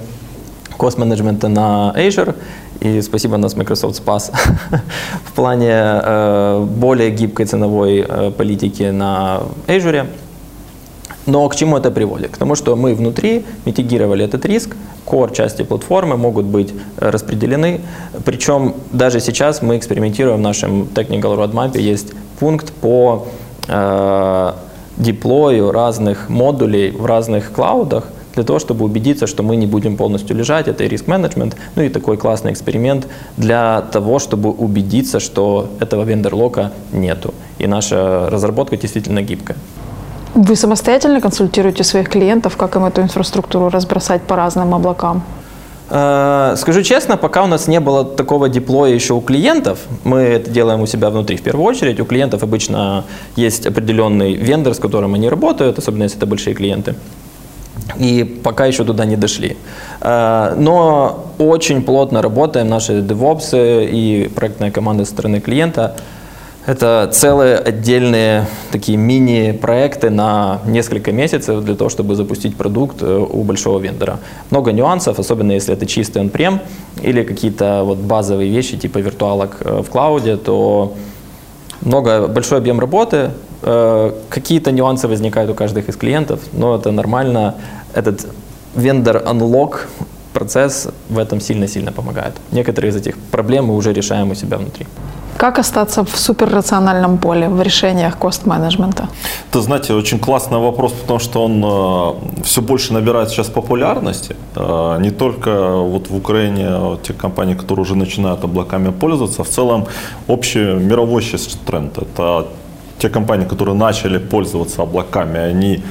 Speaker 3: кост-менеджмента на Azure. И спасибо нас Microsoft спас в плане э, более гибкой ценовой э, политики на Azure. Но к чему это приводит? К тому, что мы внутри митигировали этот риск, core части платформы могут быть распределены. Причем даже сейчас мы экспериментируем в нашем Technical Roadmap, есть пункт по э, деплою разных модулей в разных клаудах, для того, чтобы убедиться, что мы не будем полностью лежать, это риск-менеджмент, ну и такой классный эксперимент для того, чтобы убедиться, что этого вендор-лока нету, и наша разработка действительно гибкая.
Speaker 2: Вы самостоятельно консультируете своих клиентов, как им эту инфраструктуру разбросать по разным облакам?
Speaker 3: Э, скажу честно, пока у нас не было такого диплоя еще у клиентов, мы это делаем у себя внутри в первую очередь. У клиентов обычно есть определенный вендор, с которым они работают, особенно если это большие клиенты. И пока еще туда не дошли. Э, но очень плотно работаем, наши DevOps и проектная команда со стороны клиента – это целые отдельные такие мини-проекты на несколько месяцев для того, чтобы запустить продукт э, у большого вендора. Много нюансов, особенно если это чистый он-прем или какие-то вот базовые вещи типа виртуалок э, в клауде, то много, большой объем работы, э, какие-то нюансы возникают у каждых из клиентов, но это нормально. Этот вендор unlock процесс в этом сильно-сильно помогает. Некоторые из этих проблем мы уже решаем у себя внутри.
Speaker 2: Как остаться в суперрациональном поле в решениях кост-менеджмента?
Speaker 5: Это, знаете, очень классный вопрос, потому что он э, все больше набирает сейчас популярности. Э, не только вот в Украине а те компании, которые уже начинают облаками пользоваться, в целом общий мировой сейчас тренд. Это те компании, которые начали пользоваться облаками, они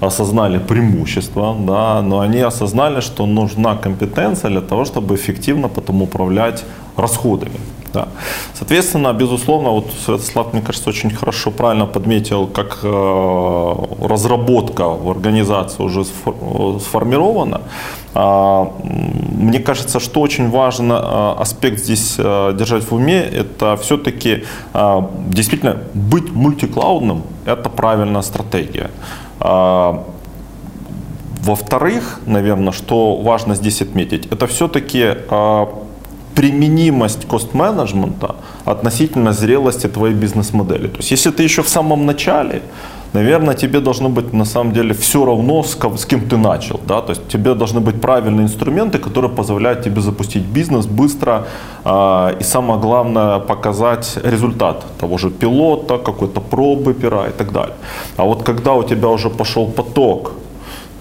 Speaker 5: осознали преимущества, да, но они осознали, что нужна компетенция для того, чтобы эффективно потом управлять расходами. Да. Соответственно, безусловно, вот Святослав, мне кажется, очень хорошо, правильно подметил, как э, разработка в организации уже сформирована. Э, мне кажется, что очень важен э, аспект здесь э, держать в уме, это все-таки э, действительно быть мультиклаудным, это правильная стратегия. Э, во-вторых, наверное, что важно здесь отметить, это все-таки э, применимость кост-менеджмента относительно зрелости твоей бизнес-модели. То есть если ты еще в самом начале, наверное, тебе должно быть на самом деле все равно, с, кем ты начал. Да? То есть тебе должны быть правильные инструменты, которые позволяют тебе запустить бизнес быстро э, и самое главное показать результат того же пилота, какой-то пробы пера и так далее. А вот когда у тебя уже пошел поток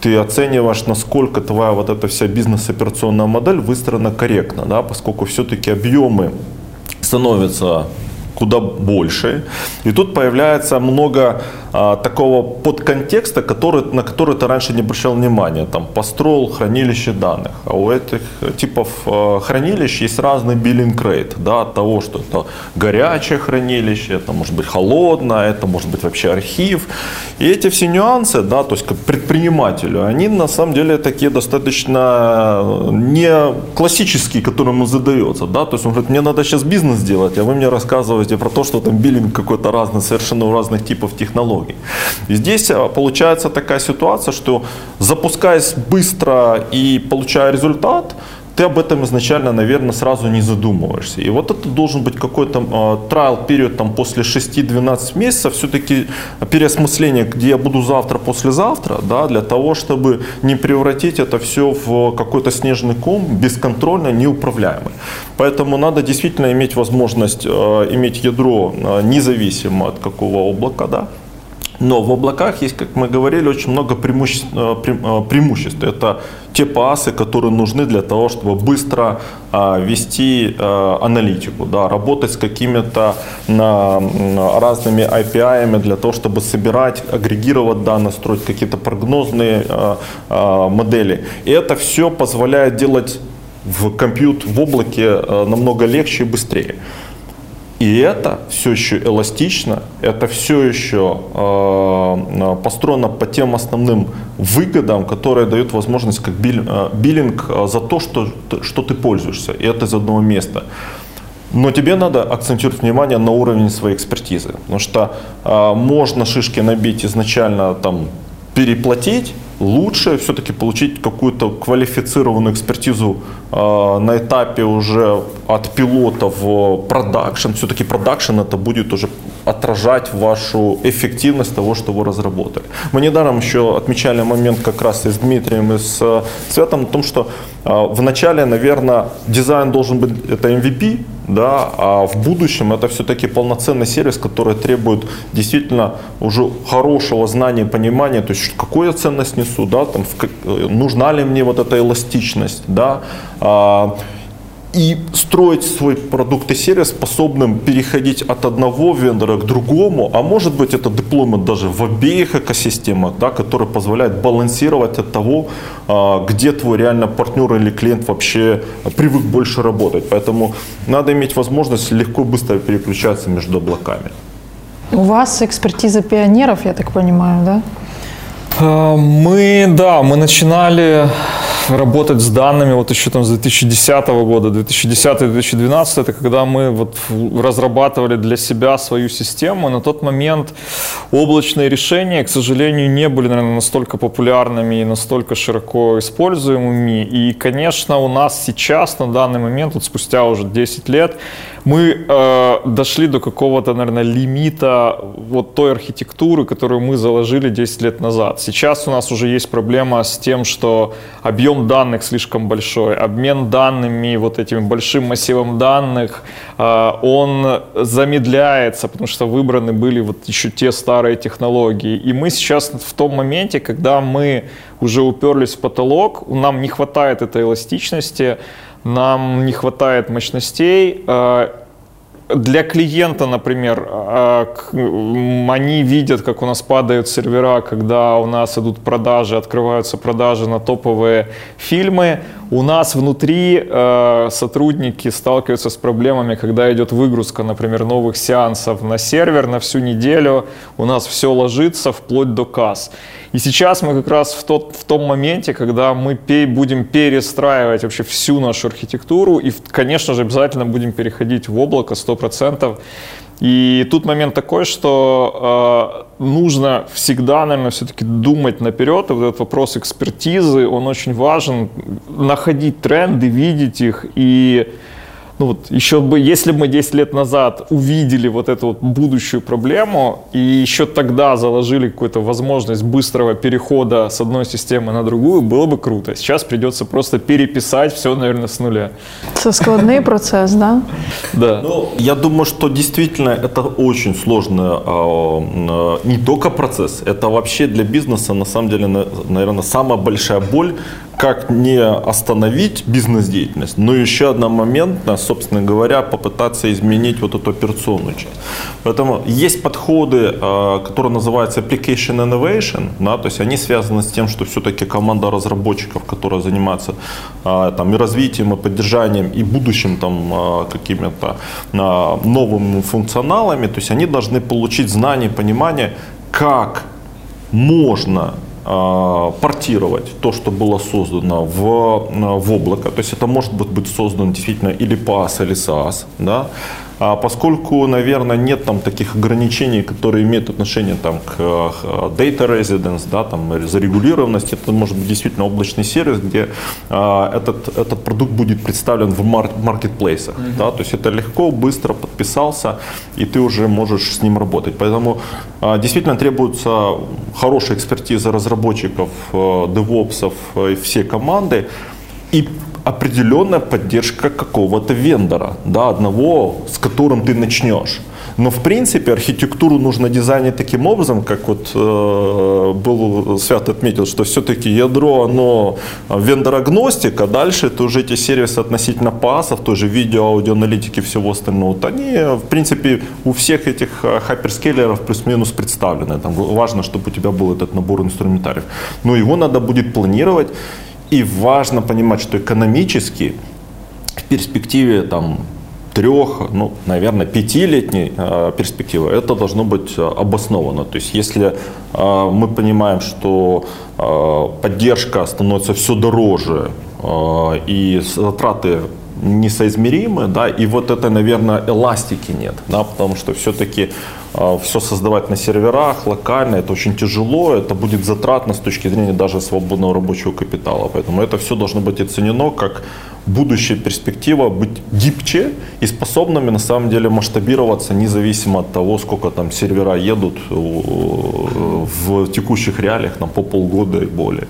Speaker 5: ты оцениваешь, насколько твоя вот эта вся бизнес-операционная модель выстроена корректно, да, поскольку все-таки объемы становятся куда больше. И тут появляется много а, такого подконтекста, который, на который ты раньше не обращал внимания. Там построил хранилище данных. А у этих типов а, хранилищ есть разный биллинг рейт. Да, от того, что это горячее хранилище, это может быть холодное, это может быть вообще архив. И эти все нюансы, да, то есть как предпринимателю, они на самом деле такие достаточно не классические, которым он задается. Да? То есть он говорит, мне надо сейчас бизнес делать, а вы мне рассказываете рассказываете про то, что там биллинг какой-то разный, совершенно у разных типов технологий. Здесь а, получается такая ситуация, что запускаясь быстро и получая результат, ты об этом изначально, наверное, сразу не задумываешься. И вот это должен быть какой-то э, трайл период там, после 6-12 месяцев, все-таки переосмысление, где я буду завтра, послезавтра, да, для того, чтобы не превратить это все в какой-то снежный ком, бесконтрольно, неуправляемый. Поэтому надо действительно иметь возможность э, иметь ядро э, независимо от какого облака, да, но в облаках есть, как мы говорили, очень много преимуществ. Э, э. Это те пасы, которые нужны для того, чтобы быстро а, вести а, аналитику, да, работать с какими-то разными API для того, чтобы собирать, агрегировать данные, строить какие-то прогнозные модели. И это все позволяет делать в компьют в облаке намного легче и быстрее. И это все еще эластично, это все еще э, построено по тем основным выгодам, которые дают возможность как э, биллинг э, за то, что, что ты пользуешься. И это из одного места. Но тебе надо акцентировать внимание на уровень своей экспертизы. Потому что можно шишки набить изначально там переплатить, лучше все-таки получить какую-то квалифицированную экспертизу э, на этапе уже от пилота в production. Все-таки production это будет уже отражать вашу эффективность того, что вы разработали. Мы недаром еще отмечали момент как раз и с Дмитрием, и с э, Светом о том, что э, в начале, наверное, дизайн должен быть это MVP, да, а в будущем это все-таки полноценный сервис, который требует действительно уже хорошего знания и понимания, то есть какую ценность несу, да, там, в, нужна ли мне вот эта эластичность, да, а, и строить свой продукт и сервис способным переходить от одного вендора к другому, а может быть это деплоймент даже в обеих экосистемах, да, который позволяет балансировать от того, а, где твой реально партнер или клиент вообще привык больше работать. Поэтому надо иметь возможность легко, быстро переключаться между облаками.
Speaker 2: У вас экспертиза пионеров, я так понимаю, да?
Speaker 4: А, мы, да, мы начинали работать с данными вот еще там с 2010 года, 2010-2012, это когда мы вот разрабатывали для себя свою систему. На тот момент облачные решения, к сожалению, не были, наверное, настолько популярными и настолько широко используемыми. И, конечно, у нас сейчас на данный момент, вот спустя уже 10 лет, мы э, дошли до какого-то, наверное, лимита вот той архитектуры, которую мы заложили 10 лет назад. Сейчас у нас уже есть проблема с тем, что объем данных слишком большой, обмен данными, вот этим большим массивом данных, э, он замедляется, потому что выбраны были вот еще те старые технологии. И мы сейчас в том моменте, когда мы уже уперлись в потолок, нам не хватает этой эластичности, нам не хватает мощностей. Для клиента, например, э, они видят, как у нас падают сервера, когда у нас идут продажи, открываются продажи на топовые фильмы. У нас внутри э, сотрудники сталкиваются с проблемами, когда идет выгрузка, например, новых сеансов на сервер на всю неделю. У нас все ложится вплоть до касс. И сейчас мы как раз в, тот, в том моменте, когда мы будем перестраивать вообще всю нашу архитектуру и, конечно же, обязательно будем переходить в облако 100%. И тут момент такой, что э, нужно всегда, наверное, все-таки думать наперед. И вот этот вопрос экспертизы, он очень важен. Находить тренды, видеть их и ну вот еще бы, если бы мы 10 лет назад увидели вот эту вот будущую проблему и еще тогда заложили какую-то возможность быстрого перехода с одной системы на другую, было бы круто. Сейчас придется просто переписать все, наверное, с нуля.
Speaker 2: Это складный процесс, да?
Speaker 4: Да.
Speaker 5: Ну, я думаю, что действительно это очень сложный а, а, не только процесс, это вообще для бизнеса на самом деле, наверное, самая большая боль, как не остановить бизнес-деятельность, но еще одна момент, собственно говоря, попытаться изменить вот эту операционную часть. Поэтому есть подходы, а, которые называются application innovation, да, то есть они связаны с тем, что все-таки команда разработчиков, которая занимается а, там, и развитием, и поддержанием, и будущим там, а, какими-то новыми функционалами, то есть они должны получить знание, понимание, как можно портировать то, что было создано в, в облако. То есть это может быть, быть создано действительно или PaaS, или SaaS. Да? А поскольку, наверное, нет там таких ограничений, которые имеют отношение там, к data residence, да, там, зарегулированности, это может быть действительно облачный сервис, где а, этот, этот продукт будет представлен в маркетплейсах. Mm-hmm. Да, то есть это легко, быстро подписался, и ты уже можешь с ним работать. Поэтому а, действительно требуется хорошая экспертиза разработчиков, девопсов и всей команды. И определенная поддержка какого-то вендора, да, одного, с которым ты начнешь. Но в принципе архитектуру нужно дизайнить таким образом, как вот э, был Свят отметил, что все-таки ядро, оно вендор-агностика, дальше это уже эти сервисы относительно пасов, тоже видео, аудиоаналитики, всего остального. Вот они, в принципе, у всех этих э, хайперскейлеров плюс-минус представлены. Там важно, чтобы у тебя был этот набор инструментариев. Но его надо будет планировать и важно понимать, что экономически в перспективе там, трех, ну, наверное, пятилетней э, перспективы это должно быть э, обосновано. То есть, если э, мы понимаем, что э, поддержка становится все дороже э, и затраты несоизмеримы, да, и вот это, наверное, эластики нет, да, потому что все-таки э, все создавать на серверах локально, это очень тяжело, это будет затратно с точки зрения даже свободного рабочего капитала, поэтому это все должно быть оценено как будущая перспектива быть гибче и способными на самом деле масштабироваться независимо от того, сколько там сервера едут э, в текущих реалиях там, по полгода и более.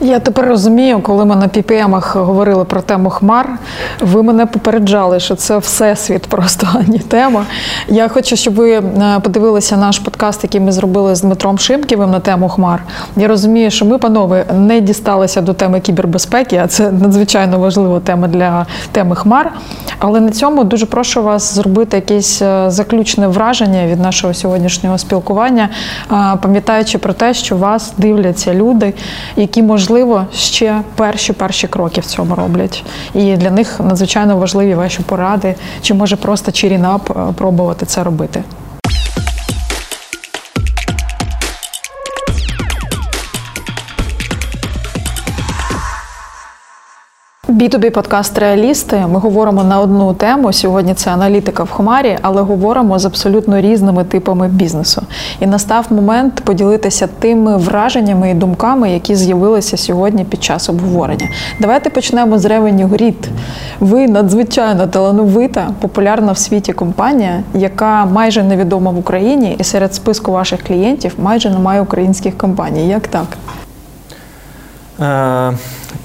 Speaker 2: Я тепер розумію, коли ми на піпемах говорили про тему хмар, ви мене попереджали, що це всесвіт, просто а не тема. Я хочу, щоб ви е, подивилися наш подкаст, який ми зробили з Дмитром Шимківим на тему хмар. Я розумію, що ми, панове, не дісталися до теми кібербезпеки, а це надзвичайно важлива тема для теми хмар. Але на цьому дуже прошу вас зробити якесь е, заключне враження від нашого сьогоднішнього спілкування, е, пам'ятаючи про те, що вас дивляться люди, які можливо можливо, ще перші перші кроки в цьому роблять. І для них надзвичайно важливі ваші поради, чи може просто чирінап е, пробувати це робити. B2B подкаст Реалісти. Ми говоримо на одну тему. Сьогодні це аналітика в Хмарі, але говоримо з абсолютно різними типами бізнесу. І настав момент поділитися тими враженнями і думками, які з'явилися сьогодні під час обговорення. Давайте почнемо з Revenue Grid. Ви надзвичайно талановита, популярна в світі компанія, яка майже невідома в Україні, і серед списку ваших клієнтів майже немає українських компаній. Як так?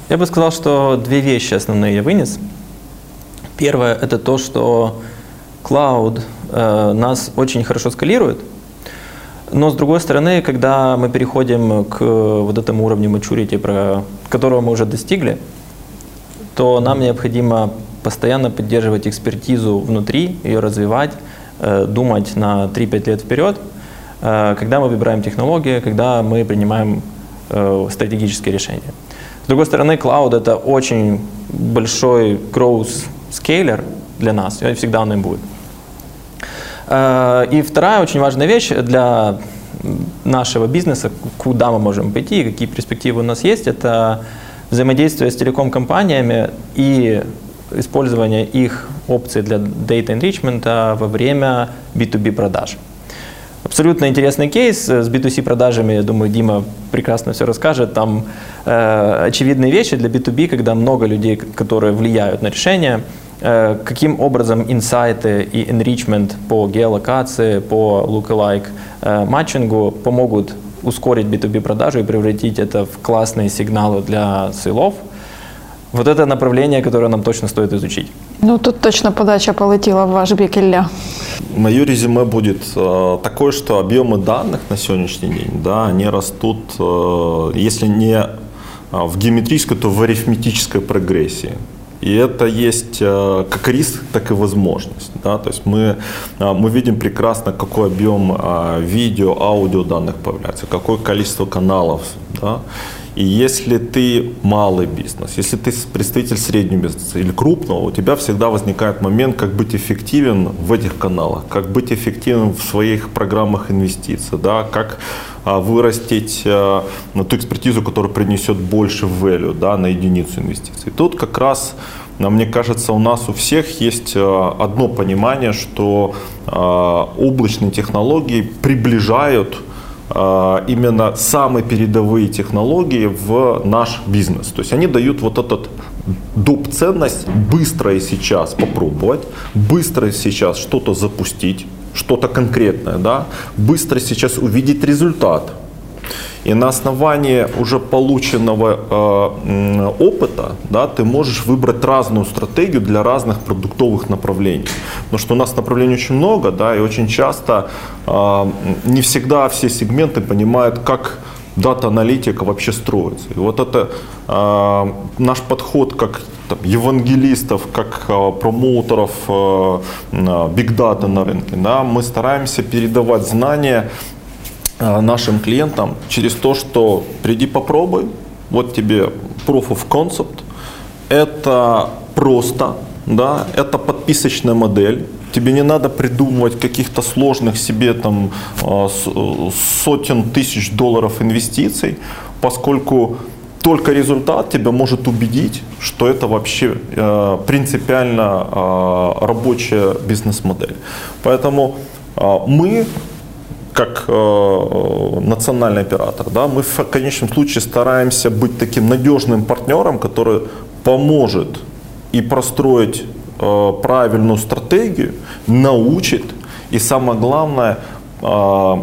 Speaker 3: Э, Я бы сказал, что две вещи основные я вынес. Первое – это то, что клауд э, нас очень хорошо скалирует, но с другой стороны, когда мы переходим к вот этому уровню maturity, про которого мы уже достигли, то нам необходимо постоянно поддерживать экспертизу внутри, ее развивать, э, думать на 3-5 лет вперед, э, когда мы выбираем технологии, когда мы принимаем э, стратегические решения. С другой стороны, клауд это очень большой growth скейлер для нас, и всегда он им будет. Э, И вторая очень важная вещь для нашего бизнеса, куда мы можем пойти, какие перспективы у нас есть, это взаимодействие с телеком-компаниями и использование их опций для data enrichment во время B2B продаж. Абсолютно интересный кейс с B2C продажами, я думаю, Дима прекрасно все расскажет. Там э, очевидные вещи для B2B, когда много людей, которые влияют на решение, э, каким образом инсайты и enrichment по геолокации, по lookalike э, матчингу помогут ускорить B2B продажу и превратить это в классные сигналы для сейлов. Вот это направление, которое нам точно стоит изучить.
Speaker 2: Ну тут точно подача полетіла в ваш бік Ілля.
Speaker 5: Мое резюме будет э, такое, что объемы данных на сегодняшний день, да, они растут, э, если не э, в геометрической, то в арифметической прогрессии. И это есть э, как риск, так и возможность. Да? То есть мы, э, мы видим прекрасно, какой объем э, видео, аудио данных появляется, какое количество каналов. Да? И если ты малый бизнес, если ты представитель среднего бизнеса или крупного, у тебя всегда возникает момент, как быть эффективен в этих каналах, как быть эффективным в своих программах инвестиций, да, как а, вырастить а, ну, ту экспертизу, которая принесет больше value да, на единицу инвестиций. Тут как раз а, мне кажется, у нас у всех есть а, одно понимание, что облачные технологии приближают именно самые передовые технологии в наш бизнес. То есть они дают вот этот доп. ценность быстро и сейчас попробовать, быстро сейчас что-то запустить, что-то конкретное, да, быстро сейчас увидеть результат. И на основании уже полученного э, опыта да, ты можешь выбрать разную стратегию для разных продуктовых направлений. Потому что у нас направлений очень много, да, и очень часто э, не всегда все сегменты понимают, как дата-аналитика вообще строится. И вот это э, наш подход как там, евангелистов, как э, промоутеров биг-дата э, на рынке. Да, мы стараемся передавать знания Э, нашим клиентам через то, что приди попробуй, вот тебе proof of concept, это просто, да, это подписочная модель, тебе не надо придумывать каких-то сложных себе там э, сотен тысяч долларов инвестиций, поскольку только результат тебя может убедить, что это вообще э, принципиально э, рабочая бизнес-модель. Поэтому э, мы как э, национальный оператор, да, мы в конечном случае стараемся быть таким надежным партнером, который поможет и простроить э, правильную стратегию, научит и самое главное э,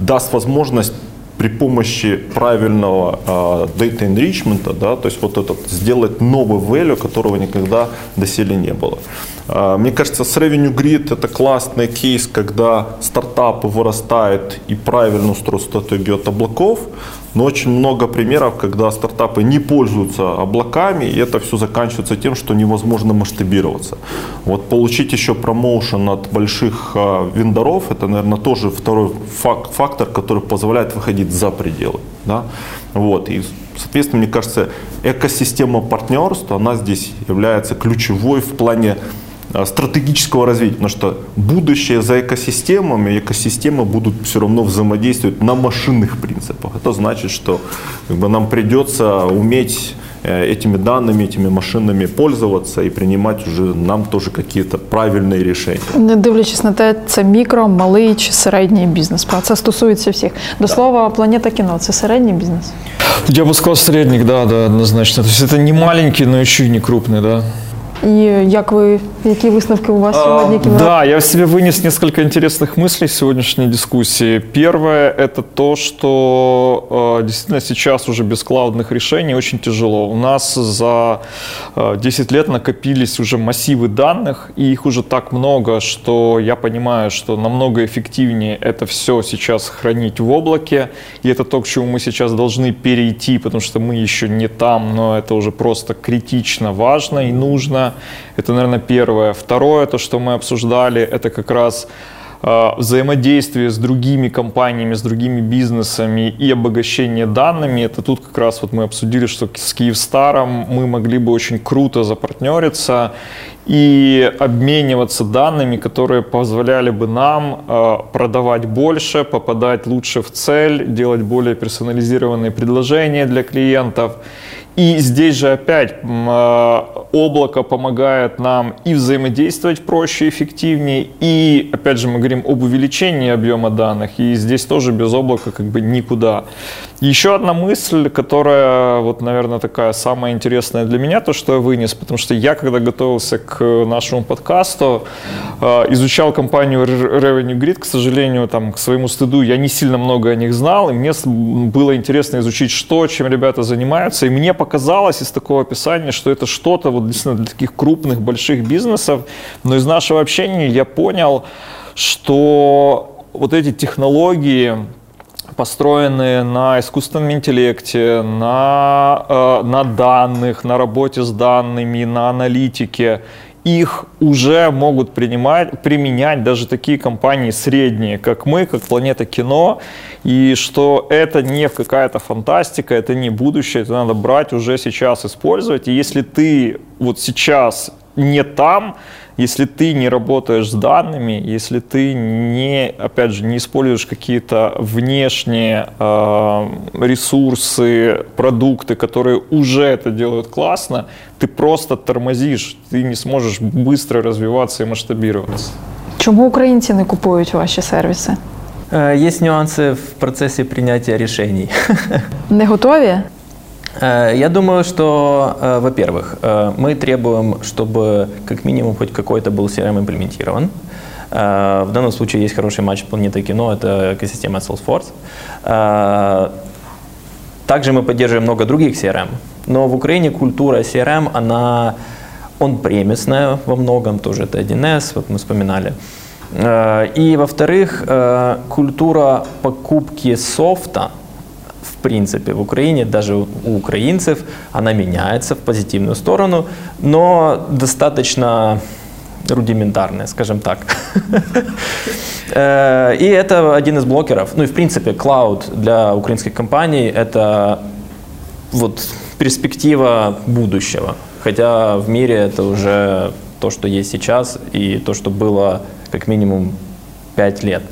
Speaker 5: даст возможность при помощи правильного э, data enrichment, да, то есть вот этот сделать новый value, которого никогда доселе не было. Э, мне кажется, с Revenue Grid это классный кейс, когда стартапы вырастают и правильно строят стратегию от облаков, но очень много примеров, когда стартапы не пользуются облаками, и это все заканчивается тем, что невозможно масштабироваться. Вот получить еще промоушен от больших э, вендоров, это, наверное, тоже второй фактор, который позволяет выходить за пределы. Да? Вот. И, соответственно, мне кажется, экосистема партнерства, она здесь является ключевой в плане стратегического развития, потому что будущее за экосистемами, экосистемы будут все равно взаимодействовать на машинных принципах. Это значит, что как бы, нам придется уметь э, этими данными, этими машинами пользоваться и принимать уже нам тоже какие-то правильные решения.
Speaker 2: Не дивлячись на те, це мікро, малий чи середній бізнес. Правда, Це стосується всіх. До слова, планета кіно це середній бізнес.
Speaker 4: Я бы сказал средник, да, да, однозначно. То есть это не маленький, но еще и не крупный, да.
Speaker 2: І як ви, які висновки у вас сьогодні? Які ви
Speaker 4: Да, я в себе вынес несколько интересных мыслей из сегодняшней дискуссии. Первое – это то, что э, действительно сейчас уже без клаудных решений очень тяжело. У нас за э, 10 лет накопились уже массивы данных, и их уже так много, что я понимаю, что намного эффективнее это все сейчас хранить в облаке, и это то, к чему мы сейчас должны перейти, потому что мы еще не там, но это уже просто критично важно и нужно. Это, наверное, первое. Второе, то, что мы обсуждали, это как раз э, взаимодействие с другими компаниями, с другими бизнесами и обогащение данными. Это тут как раз вот мы обсудили, что с Киевстаром мы могли бы очень круто запартнериться и обмениваться данными, которые позволяли бы нам э, продавать больше, попадать лучше в цель, делать более персонализированные предложения для клиентов. И здесь же опять э, облако помогает нам и взаимодействовать проще, эффективнее, и опять же мы говорим об увеличении объема данных, и здесь тоже без облака как бы никуда. Еще одна мысль, которая вот, наверное, такая самая интересная для меня, то, что я вынес, потому что я, когда готовился к нашему подкасту, э, изучал компанию Re- Revenue Grid, к сожалению, там, к своему стыду, я не сильно много о них знал, и мне было интересно изучить, что, чем ребята занимаются, и мне показалось из такого описания, что это что-то вот действительно для таких крупных, больших бизнесов, но из нашего общения я понял, что вот эти технологии, построенные на искусственном интеллекте, на, э, на данных, на работе с данными, на аналитике, их уже могут принимать, применять даже такие компании средние, как мы, как Планета Кино, и что это не какая-то фантастика, это не будущее, это надо брать уже сейчас, использовать. И если ты вот сейчас не там, если ты не работаешь с данными, если ты не, опять же, не используешь какие-то внешние э, ресурсы, продукты, которые уже это делают классно, ты просто тормозишь, ты не сможешь быстро развиваться и масштабироваться.
Speaker 2: Чому українці не купують ваші сервіси?
Speaker 3: Э, Есть нюансы в процессе принятия решений.
Speaker 2: Не готові?
Speaker 3: Э, Я думаю, что, э, во-первых, э, мы требуем, чтобы как минимум хоть какой-то был CRM имплементирован. В данном случае есть хороший матч планеты кино, это экосистема Salesforce. Также мы поддерживаем много других CRM, но в Украине культура CRM, она он-премисная во многом, тоже это 1С, вот мы вспоминали. И, во-вторых, культура покупки софта, принципе, в Украине, даже у украинцев, она меняется в позитивную сторону, но достаточно рудиментарная, скажем так. Э, И это один из блокеров. Ну и, в принципе, клауд для украинских компаний – это вот перспектива будущего. Хотя в мире это уже то, что есть сейчас, и то, что было как минимум 5 лет.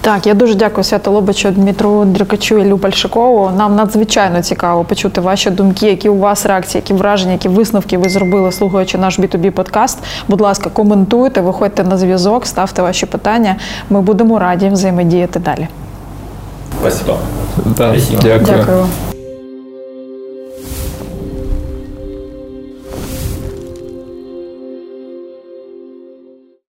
Speaker 2: Так, я дуже дякую Свято Лобачу, Дмитру Дрюкачу і Лю Пальшикову. Нам надзвичайно цікаво почути ваші думки, які у вас реакції, які враження, які висновки ви зробили, слухаючи наш B2B подкаст. Будь ласка, коментуйте, виходьте на зв'язок, ставте ваші питання. Ми будемо раді взаємодіяти далі.
Speaker 3: Спасибо.
Speaker 4: Да,
Speaker 3: Спасибо.
Speaker 4: дякую.
Speaker 2: Дякую.